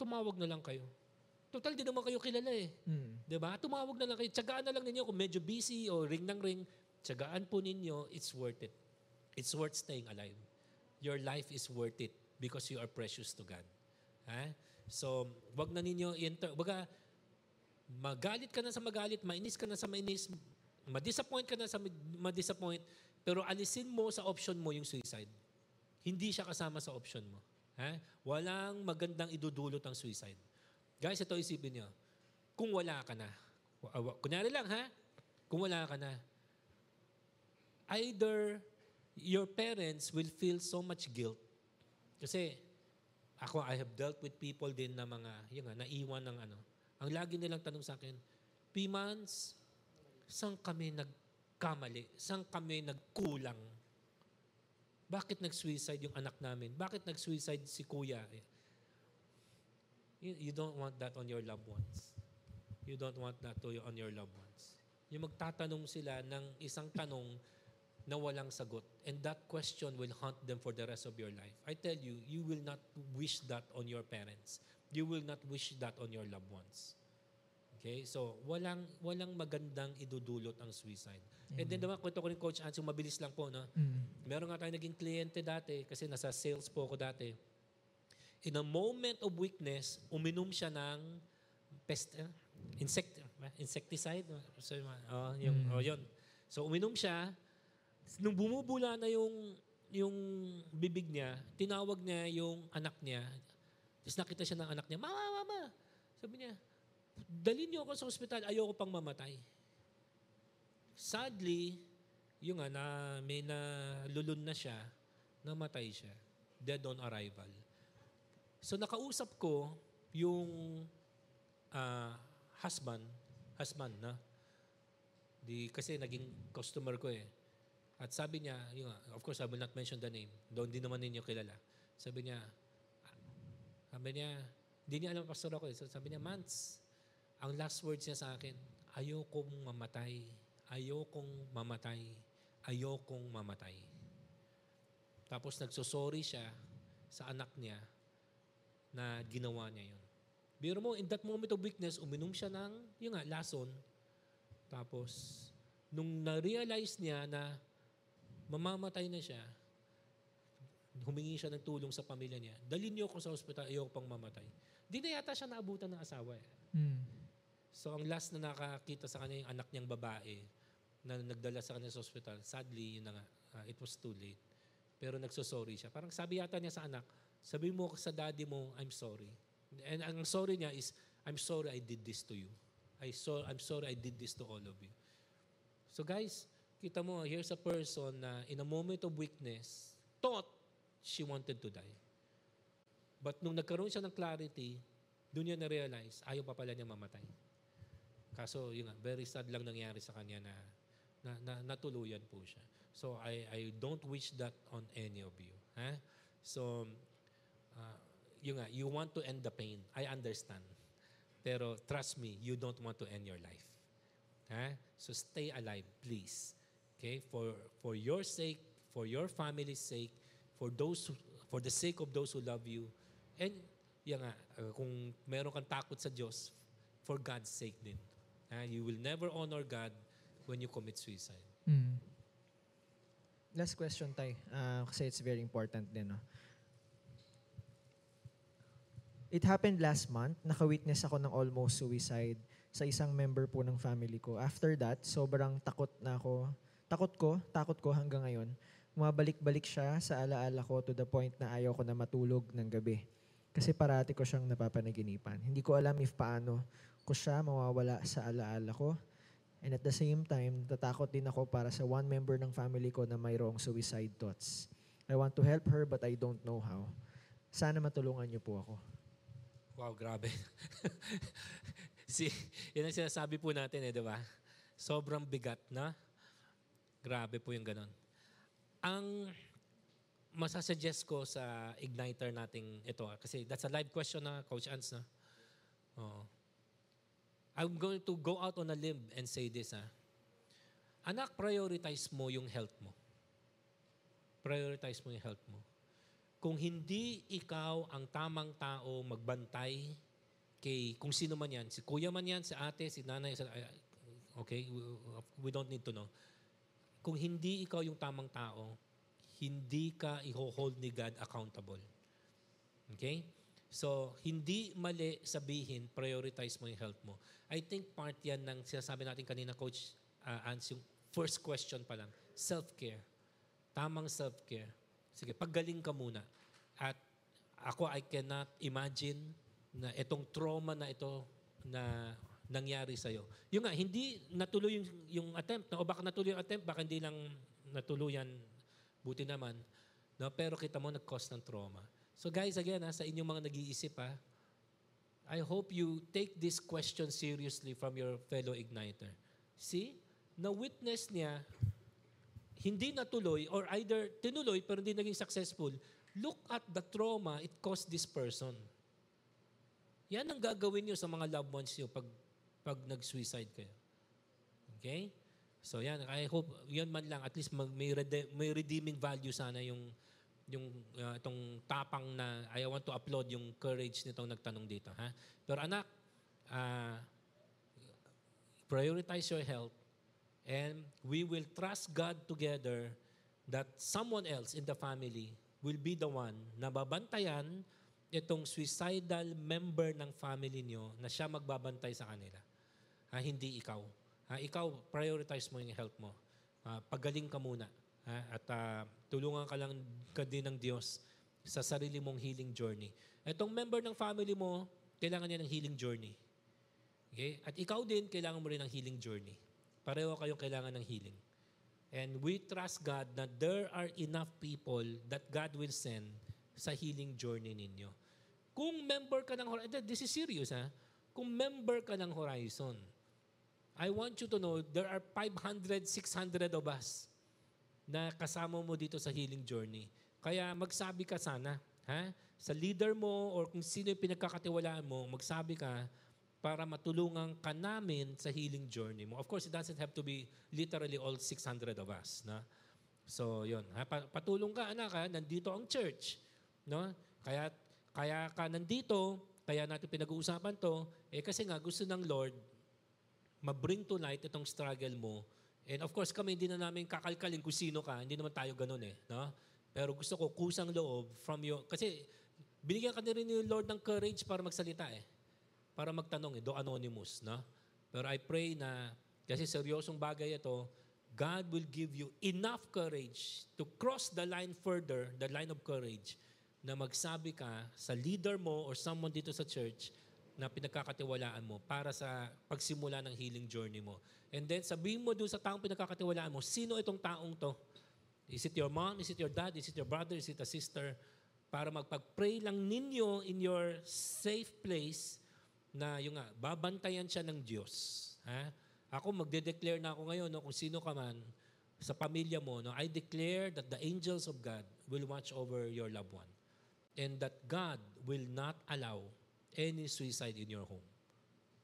tumawag na lang kayo. Total, di naman kayo kilala eh. Mm. 'Di ba? Tumawag na lang kayo. Tsagaan na lang ninyo kung medyo busy o ring ng ring. Tsagaan po ninyo, it's worth it. It's worth staying alive. Your life is worth it because you are precious to God. Ha? So, wag na ninyo i-enter. Baga, magalit ka na sa magalit, mainis ka na sa mainis, ma-disappoint ka na sa ma-disappoint, pero alisin mo sa option mo yung suicide. Hindi siya kasama sa option mo. Ha? Walang magandang idudulot ang suicide. Guys, ito isipin nyo. Kung wala ka na, kunyari lang ha, kung wala ka na, either your parents will feel so much guilt. Kasi ako, I have dealt with people din na mga, yun nga, naiwan ng ano. Ang lagi nilang tanong sa akin, P-months, saan kami nagkamali? Saan kami nagkulang? Bakit nag-suicide yung anak namin? Bakit nag-suicide si kuya? You, you don't want that on your loved ones. You don't want that to on your loved ones. Yung magtatanong sila ng isang tanong na walang sagot. And that question will haunt them for the rest of your life. I tell you, you will not wish that on your parents. You will not wish that on your loved ones. Okay? So, walang walang magandang idudulot ang suicide. And then naman, kwento ko rin Coach Ansel, mabilis lang po, no? Mm. Meron nga tayo naging kliyente dati kasi nasa sales po ako dati. In a moment of weakness, uminom siya ng pest, eh, insect, insecticide. So, oh, yung, Mm. oh, yun. So uminom siya. Nung bumubula na yung yung bibig niya, tinawag niya yung anak niya. Tapos nakita siya ng anak niya, Mama, Mama! Sabi niya, dalhin niyo ako sa ospital, ayoko pang mamatay. Sadly, yung nga, na, may nalulun na siya, namatay siya. Dead on arrival. So nakausap ko yung ah, husband, husband na, di, kasi naging customer ko eh. At sabi niya, yung, nga, of course I will not mention the name, doon di naman ninyo kilala. Sabi niya, sabi niya, hindi niya alam pastor ako eh. So sabi niya, Mans, ang last words niya sa akin, ayokong mamatay. Ayokong mamatay. Ayokong mamatay. Tapos nagsosorry siya sa anak niya na ginawa niya yun. Biro mo, in that moment of weakness, uminom siya ng, yung nga, lason. Tapos, nung na-realize niya na mamamatay na siya, humingi siya ng tulong sa pamilya niya. Dalhin niyo ako sa ospital, ayoko pang mamatay. Di na yata siya naabutan ng asawa eh. Mm. So ang last na nakakita sa kanya yung anak niyang babae na nagdala sa kanya sa ospital, sadly, yun na nga, ah, it was too late. Pero nagsosorry siya. Parang sabi yata niya sa anak, sabi mo sa daddy mo, I'm sorry. And ang sorry niya is, I'm sorry I did this to you. I so, I'm sorry I did this to all of you. So guys, kita mo, here's a person na in a moment of weakness, thought she wanted to die. But nung nagkaroon siya ng clarity, doon niya na-realize, ayaw pa pala niya mamatay. Kaso, yun nga, very sad lang nangyari sa kanya na, na, na natuluyan po siya. So, I, I don't wish that on any of you. Ha? So, yun nga, you want to end the pain. I understand. Pero trust me, you don't want to end your life. Ha? So stay alive, please. Okay? For for your sake, for your family's sake, for those who, for the sake of those who love you. And yan nga, uh, kung meron kang takot sa Diyos, for God's sake din. Ha? You will never honor God when you commit suicide. Mm. Last question, Tay. Ah, kasi it's very important din. No? It happened last month. Naka-witness ako ng almost suicide sa isang member po ng family ko. After that, sobrang takot na ako. Takot ko, takot ko hanggang ngayon. Mabalik-balik siya sa alaala ko to the point na ayaw ko na matulog ng gabi. Kasi parati ko siyang napapanaginipan. Hindi ko alam if paano ko siya mawawala sa alaala ko. And at the same time, tatakot din ako para sa one member ng family ko na mayroong suicide thoughts. I want to help her but I don't know how. Sana matulungan niyo po ako. Wow, grabe. <laughs> si, yan ang sinasabi po natin eh, di ba? Sobrang bigat na. Grabe po yung ganon. Ang masasuggest ko sa igniter nating ito, ah, kasi that's a live question na, Coach Ans, na. Oo. I'm going to go out on a limb and say this, ha. Anak, prioritize mo yung health mo. Prioritize mo yung health mo. Kung hindi ikaw ang tamang tao magbantay kay kung sino man yan, si kuya man yan, si ate, si nanay, si, okay, we don't need to know. Kung hindi ikaw yung tamang tao, hindi ka i-hold ni God accountable. Okay? So, hindi mali sabihin, prioritize mo yung health mo. I think part yan ng sinasabi natin kanina, Coach uh, Ans, yung first question pa lang, self-care. Tamang self-care. Sige, paggaling ka muna. At ako, I cannot imagine na itong trauma na ito na nangyari sa'yo. Yung nga, hindi natuloy yung, yung attempt. No? O baka natuloy yung attempt, baka hindi lang natuluyan. Buti naman. No? Pero kita mo, nag-cause ng trauma. So guys, again, ha, sa inyong mga nag-iisip, ha, I hope you take this question seriously from your fellow igniter. See, na-witness niya hindi natuloy or either tinuloy pero hindi naging successful, look at the trauma it caused this person. Yan ang gagawin nyo sa mga loved ones nyo pag, pag nag-suicide kayo. Okay? So yan, I hope, yan man lang, at least mag, may, rede, may redeeming value sana yung yung uh, itong tapang na I want to upload yung courage nitong nagtanong dito. Ha? Pero anak, uh, prioritize your health And we will trust God together that someone else in the family will be the one na babantayan itong suicidal member ng family niyo na siya magbabantay sa kanila. Ha, hindi ikaw. Ha, ikaw, prioritize mo yung health mo. Ha, pagaling ka muna. Ha, at uh, tulungan ka lang ka din ng Diyos sa sarili mong healing journey. Itong member ng family mo, kailangan niya ng healing journey. Okay? At ikaw din, kailangan mo rin ng healing journey. Pareho kayong kailangan ng healing. And we trust God na there are enough people that God will send sa healing journey ninyo. Kung member ka ng Horizon, this is serious ha, kung member ka ng Horizon, I want you to know there are 500, 600 of us na kasama mo dito sa healing journey. Kaya magsabi ka sana, ha? Sa leader mo or kung sino yung pinagkakatiwalaan mo, magsabi ka para matulungan ka namin sa healing journey mo. Of course, it doesn't have to be literally all 600 of us. Na? So, yun. Ha? Pa- Patulong ka, anak, ha? Nandito ang church. No? Kaya, kaya ka nandito, kaya natin pinag-uusapan to, eh kasi nga gusto ng Lord ma-bring to light itong struggle mo. And of course, kami hindi na namin kakalkalin kung sino ka. Hindi naman tayo ganun eh. No? Pero gusto ko kusang loob from your... Kasi binigyan ka na rin ni Lord ng courage para magsalita eh. Para magtanong eh. Do anonymous. No? Pero I pray na, kasi seryosong bagay ito, God will give you enough courage to cross the line further, the line of courage, na magsabi ka sa leader mo or someone dito sa church na pinagkakatiwalaan mo para sa pagsimula ng healing journey mo. And then sabihin mo doon sa taong pinagkakatiwalaan mo, sino itong taong to? Is it your mom? Is it your dad? Is it your brother? Is it a sister? Para magpag-pray lang ninyo in your safe place na yung nga, babantayan siya ng Diyos. Ha? Ako magde-declare na ako ngayon no, kung sino ka man sa pamilya mo. No, I declare that the angels of God will watch over your loved one. And that God will not allow any suicide in your home.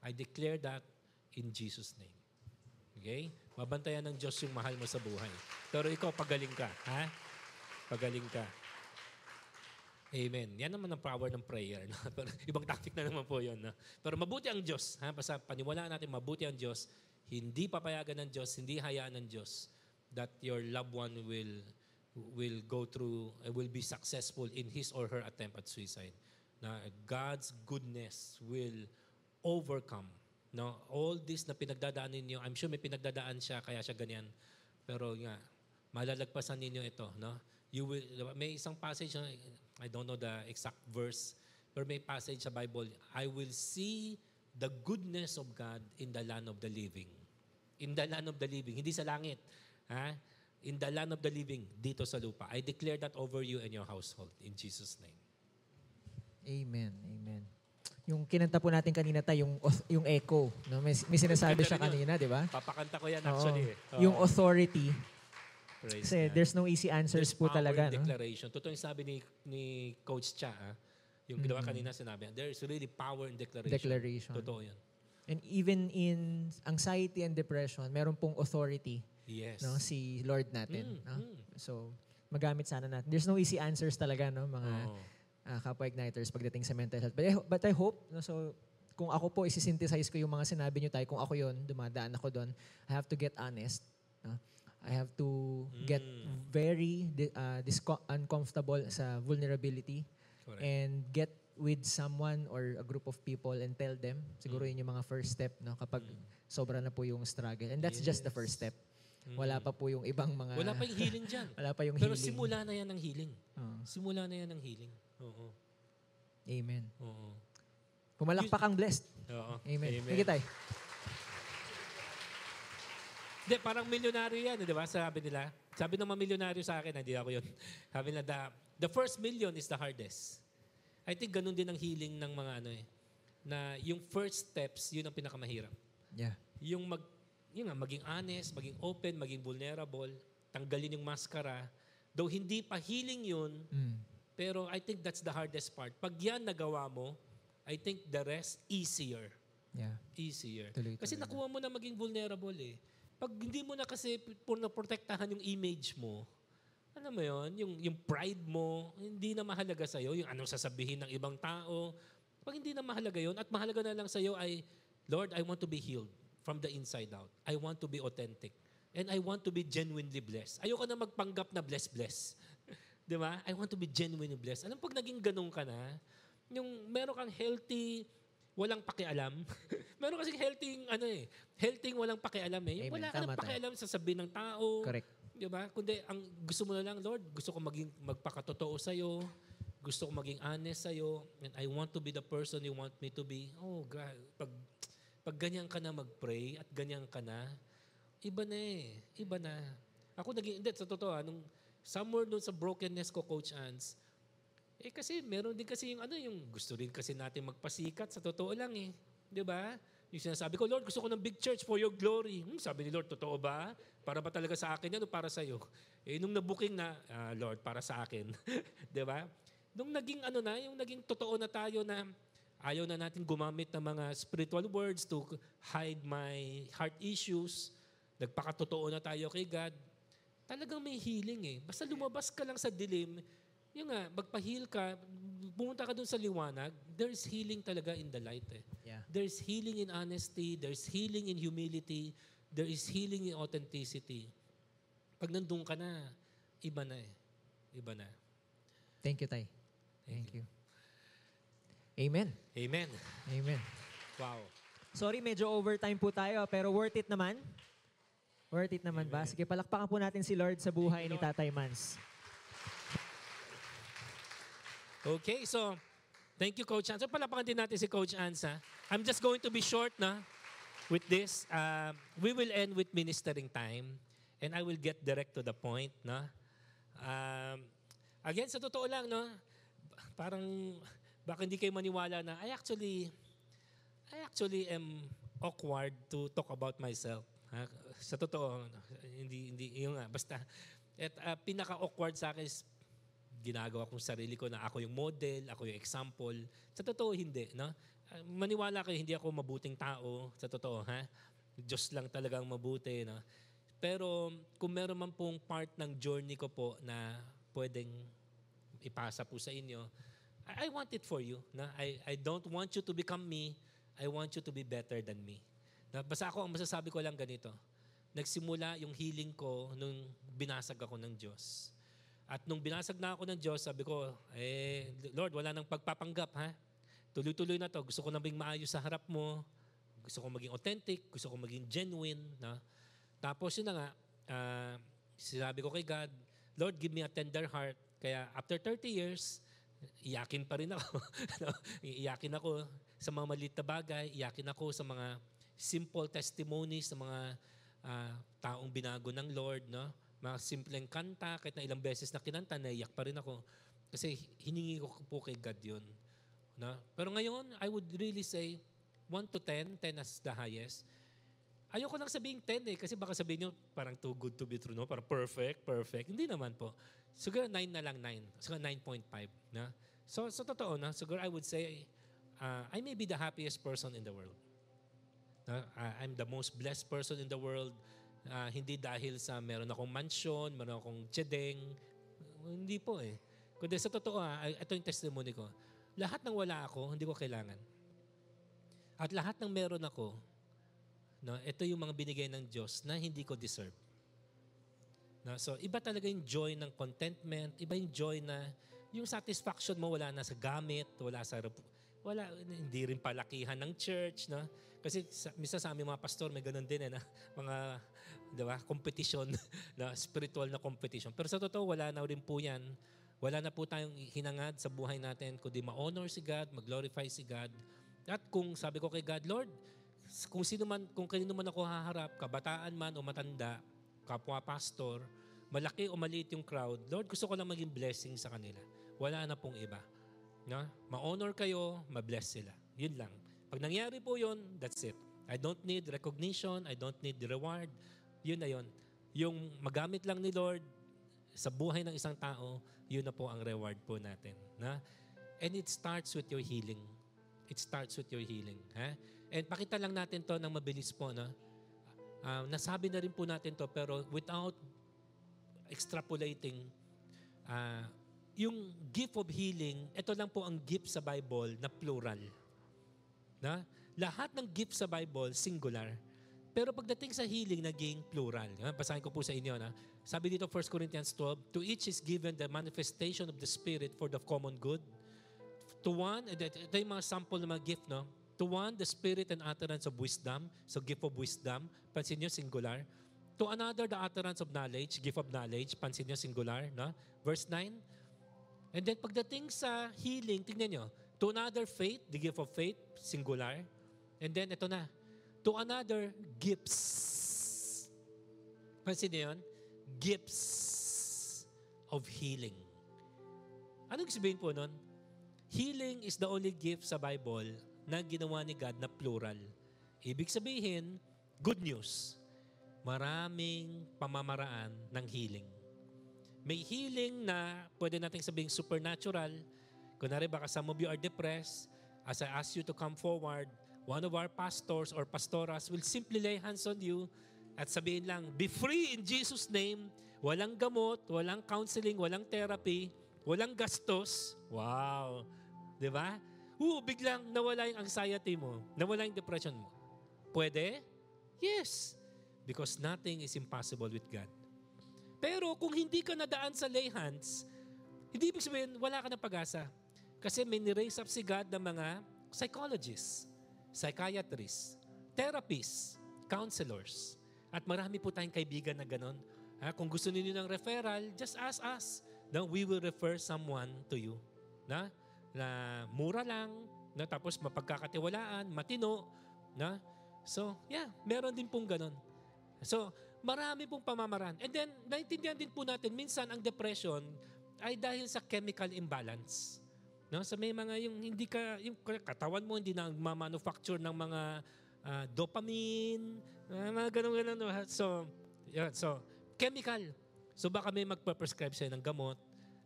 I declare that in Jesus' name. Okay? Mabantayan ng Diyos yung mahal mo sa buhay. Pero ikaw, pagaling ka. Ha? Pagaling ka. Amen. Yan naman ang power ng prayer. No? <laughs> Pero ibang topic na naman po yun. No? Pero mabuti ang Diyos. Ha? Basta paniwalaan natin, mabuti ang Diyos. Hindi papayagan ng Diyos, hindi hayaan ng Diyos that your loved one will will go through, uh, will be successful in his or her attempt at suicide. Na God's goodness will overcome. No, all this na pinagdadaan ninyo, I'm sure may pinagdadaan siya kaya siya ganyan. Pero nga, malalagpasan ninyo ito, no? You will may isang passage I don't know the exact verse, pero may passage sa Bible, I will see the goodness of God in the land of the living. In the land of the living, hindi sa langit. Ha? In the land of the living, dito sa lupa. I declare that over you and your household in Jesus' name. Amen. Amen. Yung kinanta po natin kanina tayo, yung, yung echo. No? May, may sinasabi siya kanina, di ba? Papakanta ko yan Oo. actually. eh. Oo. Yung authority. Praise Kasi God. there's no easy answers There's po power talaga. in No? declaration. Totoo yung sabi ni, ni Coach Cha, ah. yung ginawa Mm. kanina sinabi, there's really power in declaration. Declaration. Totoo yun. And even in anxiety and depression, meron pong authority Yes. no si Lord natin. Mm, no? mm. So, magamit sana natin. There's no easy answers talaga, no, mga Oo. ah, kapwa igniters pagdating sa mental health. But I, ho- but I hope, no, so kung ako po isi-synthesize ko yung mga sinabi nyo tayo, kung ako yon dumadaan ako doon, I have to get honest. no? I have to get Mm. very di- ah, disco- uncomfortable sa vulnerability Correct. and get with someone or a group of people and tell them. Siguro Mm. yun yung mga first step no kapag sobra na po yung struggle. And that's just the first step. Wala pa po yung ibang mga Mm. Wala pa yung healing dyan. <laughs> wala pa yung Pero healing. simula na yan ng healing. Oo. Simula na yan ng healing. Oo. Amen. Oo. Pumalakpak ang blessed. Oo. Amen. Amen. Sige tayo. Hindi, parang milyonaryo yan, di ba? Sabi nila. Sabi ng mga milyonaryo sa akin, hindi ako yun. <laughs> Sabi nila, the, the first million is the hardest. I think ganun din ang healing ng mga ano eh. Na yung first steps, yun ang pinakamahirap. Yeah. Yung mag, yun nga, maging honest, maging open, maging vulnerable, tanggalin yung maskara. Though hindi pa healing yun, Mm. pero I think that's the hardest part. Pag yan nagawa mo, I think the rest easier. Yeah. Easier. Tuloy-tuloy kasi na. nakuha mo na maging vulnerable eh. Pag hindi mo na kasi pur na protektahan yung image mo, alam mo yon yung, yung pride mo, hindi na mahalaga sa'yo, yung anong sasabihin ng ibang tao. Pag hindi na mahalaga yon at mahalaga na lang sa'yo ay, Lord, I want to be healed from the inside out. I want to be authentic. And I want to be genuinely blessed. Ayoko na magpanggap na bless-bless. <laughs> Di ba? I want to be genuinely blessed. Alam pag naging ganun ka na, yung meron kang healthy, walang pakialam. <laughs> meron kasi healthy, ano eh, healthy walang pakialam eh. Amen. wala ka ng pakialam sa sabihin ng tao. Correct. Di ba? Kundi ang gusto mo na lang, Lord, gusto ko maging magpakatotoo sa'yo. Gusto ko maging honest sa'yo. And I want to be the person you want me to be. Oh, God. Pag, pag ganyan ka na mag-pray at ganyan ka na, iba na eh. Iba na. Ako naging, hindi, sa totoo, ah, nung somewhere doon sa brokenness ko, Coach Ans, eh kasi meron din kasi yung ano, yung gusto rin kasi natin magpasikat, sa totoo lang eh. Di ba? Yung sinasabi ko, Lord, gusto ko ng big church for your glory. Hmm, sabi ni Lord, totoo ba? Para ba talaga sa akin yan o para sa iyo? Eh, nung nabuking na, ah, Lord, para sa akin. <laughs> Di ba? Nung naging ano na, yung naging totoo na tayo na ayaw na natin gumamit ng mga spiritual words to hide my heart issues. Nagpakatotoo na tayo kay God. Talagang may healing eh. Basta lumabas ka lang sa dilim, yung nga, magpa-heal ka, pumunta ka dun sa liwanag, there's healing talaga in the light eh. Yeah. There's healing in honesty, there's healing in humility, there is healing in authenticity. Pag nandun ka na, iba na eh. Iba na. Thank you, Tay. Thank you. Amen. Amen. Amen. Wow. Sorry, medyo overtime po tayo, pero worth it naman. Worth it naman ba? Sige, palakpakan po natin si Lord sa buhay ni Tatay Mans. Okay, so thank you, Coach Hans. So palapakan din natin si Coach Hans. Ha? I'm just going to be short na with this. Um, we will end with ministering time and I will get direct to the point. Na? Um, again, sa totoo lang, no? parang baka hindi kayo maniwala na I actually I actually am awkward to talk about myself. Ha? Sa totoo, hindi, hindi, yung nga, basta, at uh, pinaka-awkward sa akin is ginagawa kong sarili ko na ako yung model, ako yung example. Sa totoo, hindi. No? Uh, maniwala kayo, hindi ako mabuting tao. Sa totoo, ha? Diyos lang talagang mabuti. No? Pero kung meron man pong part ng journey ko po na pwedeng ipasa po sa inyo, I, I want it for you. Na? I, I don't want you to become me. I want you to be better than me. Na, basta ako, ang masasabi ko lang ganito. Nagsimula yung healing ko nung binasag ako ng Diyos. At nung binasag na ako ng Diyos, sabi ko, eh, Lord, wala nang pagpapanggap, ha? Tuloy-tuloy na to. Gusto ko nang maayos sa harap mo. Gusto ko maging authentic. Gusto ko maging genuine. Na? Tapos yun na nga, uh, sinabi ko kay God, Lord, give me a tender heart. Kaya after 30 years, iyakin pa rin ako. <laughs> iyakin ako sa mga maliit na bagay. Iyakin ako sa mga simple testimonies sa mga uh, taong binago ng Lord. No? Mga simpleng kanta, kahit na ilang beses na kinanta, naiyak pa rin ako. Kasi hiningi ko po kay God yun. No? Pero ngayon, I would really say, 1 to 10, 10 as the highest. Ayoko lang sabihin 10 eh, kasi baka sabihin nyo, parang too good to be true, no? Parang perfect, perfect. Hindi naman po. Siguro 9 na lang 9. Siguro 9.5. Na? So, so, totoo na, siguro I would say, uh, I may be the happiest person in the world. Uh, I'm the most blessed person in the world. Uh, hindi dahil sa meron akong mansion, meron akong tsedeng. Hindi po eh. Kundi sa totoo, ah, ito yung testimony ko. Lahat ng wala ako, hindi ko kailangan. At lahat ng meron ako, no, ito yung mga binigay ng Diyos na hindi ko deserve. No, so, iba talaga yung joy ng contentment, iba yung joy na yung satisfaction mo wala na sa gamit, wala sa wala hindi rin palakihan ng church, no? Kasi sa, misa sa aming mga pastor may ganun din eh, na <laughs> mga 'di ba, competition <laughs> na spiritual na competition. Pero sa totoo wala na rin po 'yan. Wala na po tayong hinangad sa buhay natin kundi ma-honor si God, mag-glorify si God. At kung sabi ko kay God, Lord, kung sino man, kung kanino man ako haharap, kabataan man o matanda, kapwa pastor, malaki o maliit yung crowd, Lord, gusto ko lang maging blessing sa kanila. Wala na pong iba. No? Ma-honor kayo, ma-bless sila. Yun lang. Pag nangyari po yun, that's it. I don't need recognition, I don't need reward. Yun na yun. Yung magamit lang ni Lord sa buhay ng isang tao, yun na po ang reward po natin. Na? And it starts with your healing. It starts with your healing. Ha? And pakita lang natin to ng mabilis po. No? Uh, nasabi na rin po natin to pero without extrapolating, uh, yung gift of healing, ito lang po ang gift sa Bible na plural. Na? Lahat ng gift sa Bible, singular. Pero pagdating sa healing, naging plural. Basahin ko po sa inyo. Na? Sabi dito 1 Corinthians 12, To each is given the manifestation of the Spirit for the common good. To one, ito yung mga sample ng mga gift, no? To one, the spirit and utterance of wisdom. So, gift of wisdom. Pansin nyo, singular. To another, the utterance of knowledge. Gift of knowledge. Pansin nyo, singular. No? Verse 9, And then pagdating sa healing, tingnan nyo, to another faith, the gift of faith, singular. And then ito na, to another gifts. Pansin niyo yun? gifts of healing. Anong sabihin po nun? Healing is the only gift sa Bible na ginawa ni God na plural. Ibig sabihin, good news. Maraming pamamaraan ng healing. May healing na pwede nating sabihin supernatural. Kunwari baka some of you are depressed, as I ask you to come forward, one of our pastors or pastoras will simply lay hands on you at sabihin lang, be free in Jesus' name. Walang gamot, walang counseling, walang therapy, walang gastos. Wow! Di ba? Oo, biglang nawala yung anxiety mo, nawala yung depression mo. Pwede? Yes. Because nothing is impossible with God. Pero kung hindi ka nadaan sa lay hands, hindi ibig sabihin wala ka ng pag-asa. Kasi may niraise up si God ng mga psychologists, psychiatrists, therapists, counselors. At marami po tayong kaibigan na ganon. Ha, kung gusto niyo ng referral, just ask us. Then we will refer someone to you. Na, na mura lang, na tapos mapagkakatiwalaan, matino. Na? So, yeah, meron din pong ganon. So, marami pong pamamaraan. And then, naintindihan din po natin, minsan ang depression ay dahil sa chemical imbalance. No? So may mga yung hindi ka, yung katawan mo hindi na ma-manufacture ng mga uh, dopamine, uh, mga ganun-ganun. So, yeah, so, chemical. So baka may magpa-prescribe sa'yo ng gamot.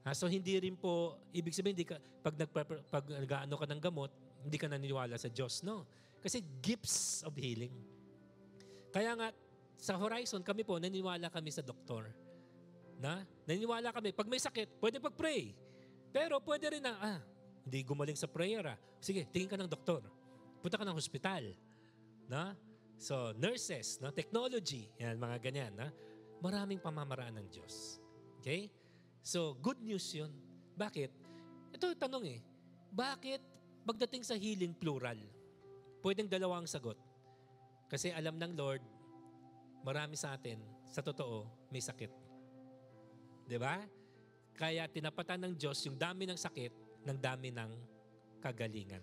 Uh, so hindi rin po, ibig sabihin, hindi ka, pag, nagpa, pag nag-ano ka ng gamot, hindi ka naniniwala sa Diyos. No. Kasi gifts of healing. Kaya nga, sa Horizon, kami po, naniniwala kami sa doktor. Na? Naniniwala kami, pag may sakit, pwede pag-pray. Pero pwede rin na, ah, hindi gumaling sa prayer ah. Sige, tingin ka ng doktor. Punta ka ng hospital. Na? So, nurses, na? technology, yan, mga ganyan. Na? Maraming pamamaraan ng Diyos. Okay? So, good news yun. Bakit? Ito yung tanong eh. Bakit pagdating sa healing plural, pwedeng dalawang sagot? Kasi alam ng Lord, marami sa atin, sa totoo, may sakit. Ba? Kaya tinapatan ng Diyos yung dami ng sakit ng dami ng kagalingan.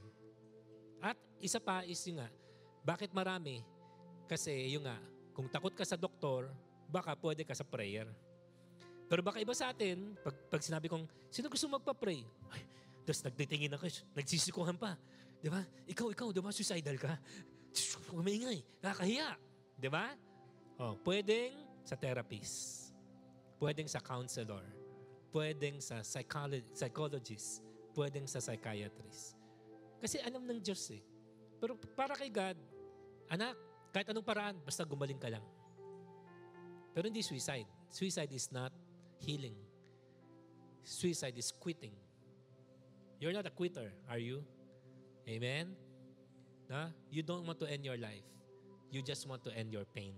At isa pa is yung nga, bakit marami? Kasi yung nga, kung takot ka sa doktor, baka pwede ka sa prayer. Pero baka iba sa atin, pag, pag sinabi kong, sino gusto magpa-pray? Ay, tapos nagtitingin ako, nagsisikuhan pa. Di ba? Ikaw, ikaw, di ba, suicidal ka? Umaingay, kakahiya. Di ba? Oh, pwedeng sa therapist. Pwedeng sa counselor. Pwedeng sa psycholo- psychologist. Pwedeng sa psychiatrist. Kasi alam ng Diyos eh. Pero para kay God, anak, kahit anong paraan, basta gumaling ka lang. Pero hindi suicide. Suicide is not healing. Suicide is quitting. You're not a quitter, are you? Amen? Na? You don't want to end your life. You just want to end your pain.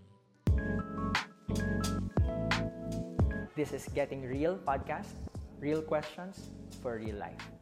This is Getting Real podcast. Real questions for real life.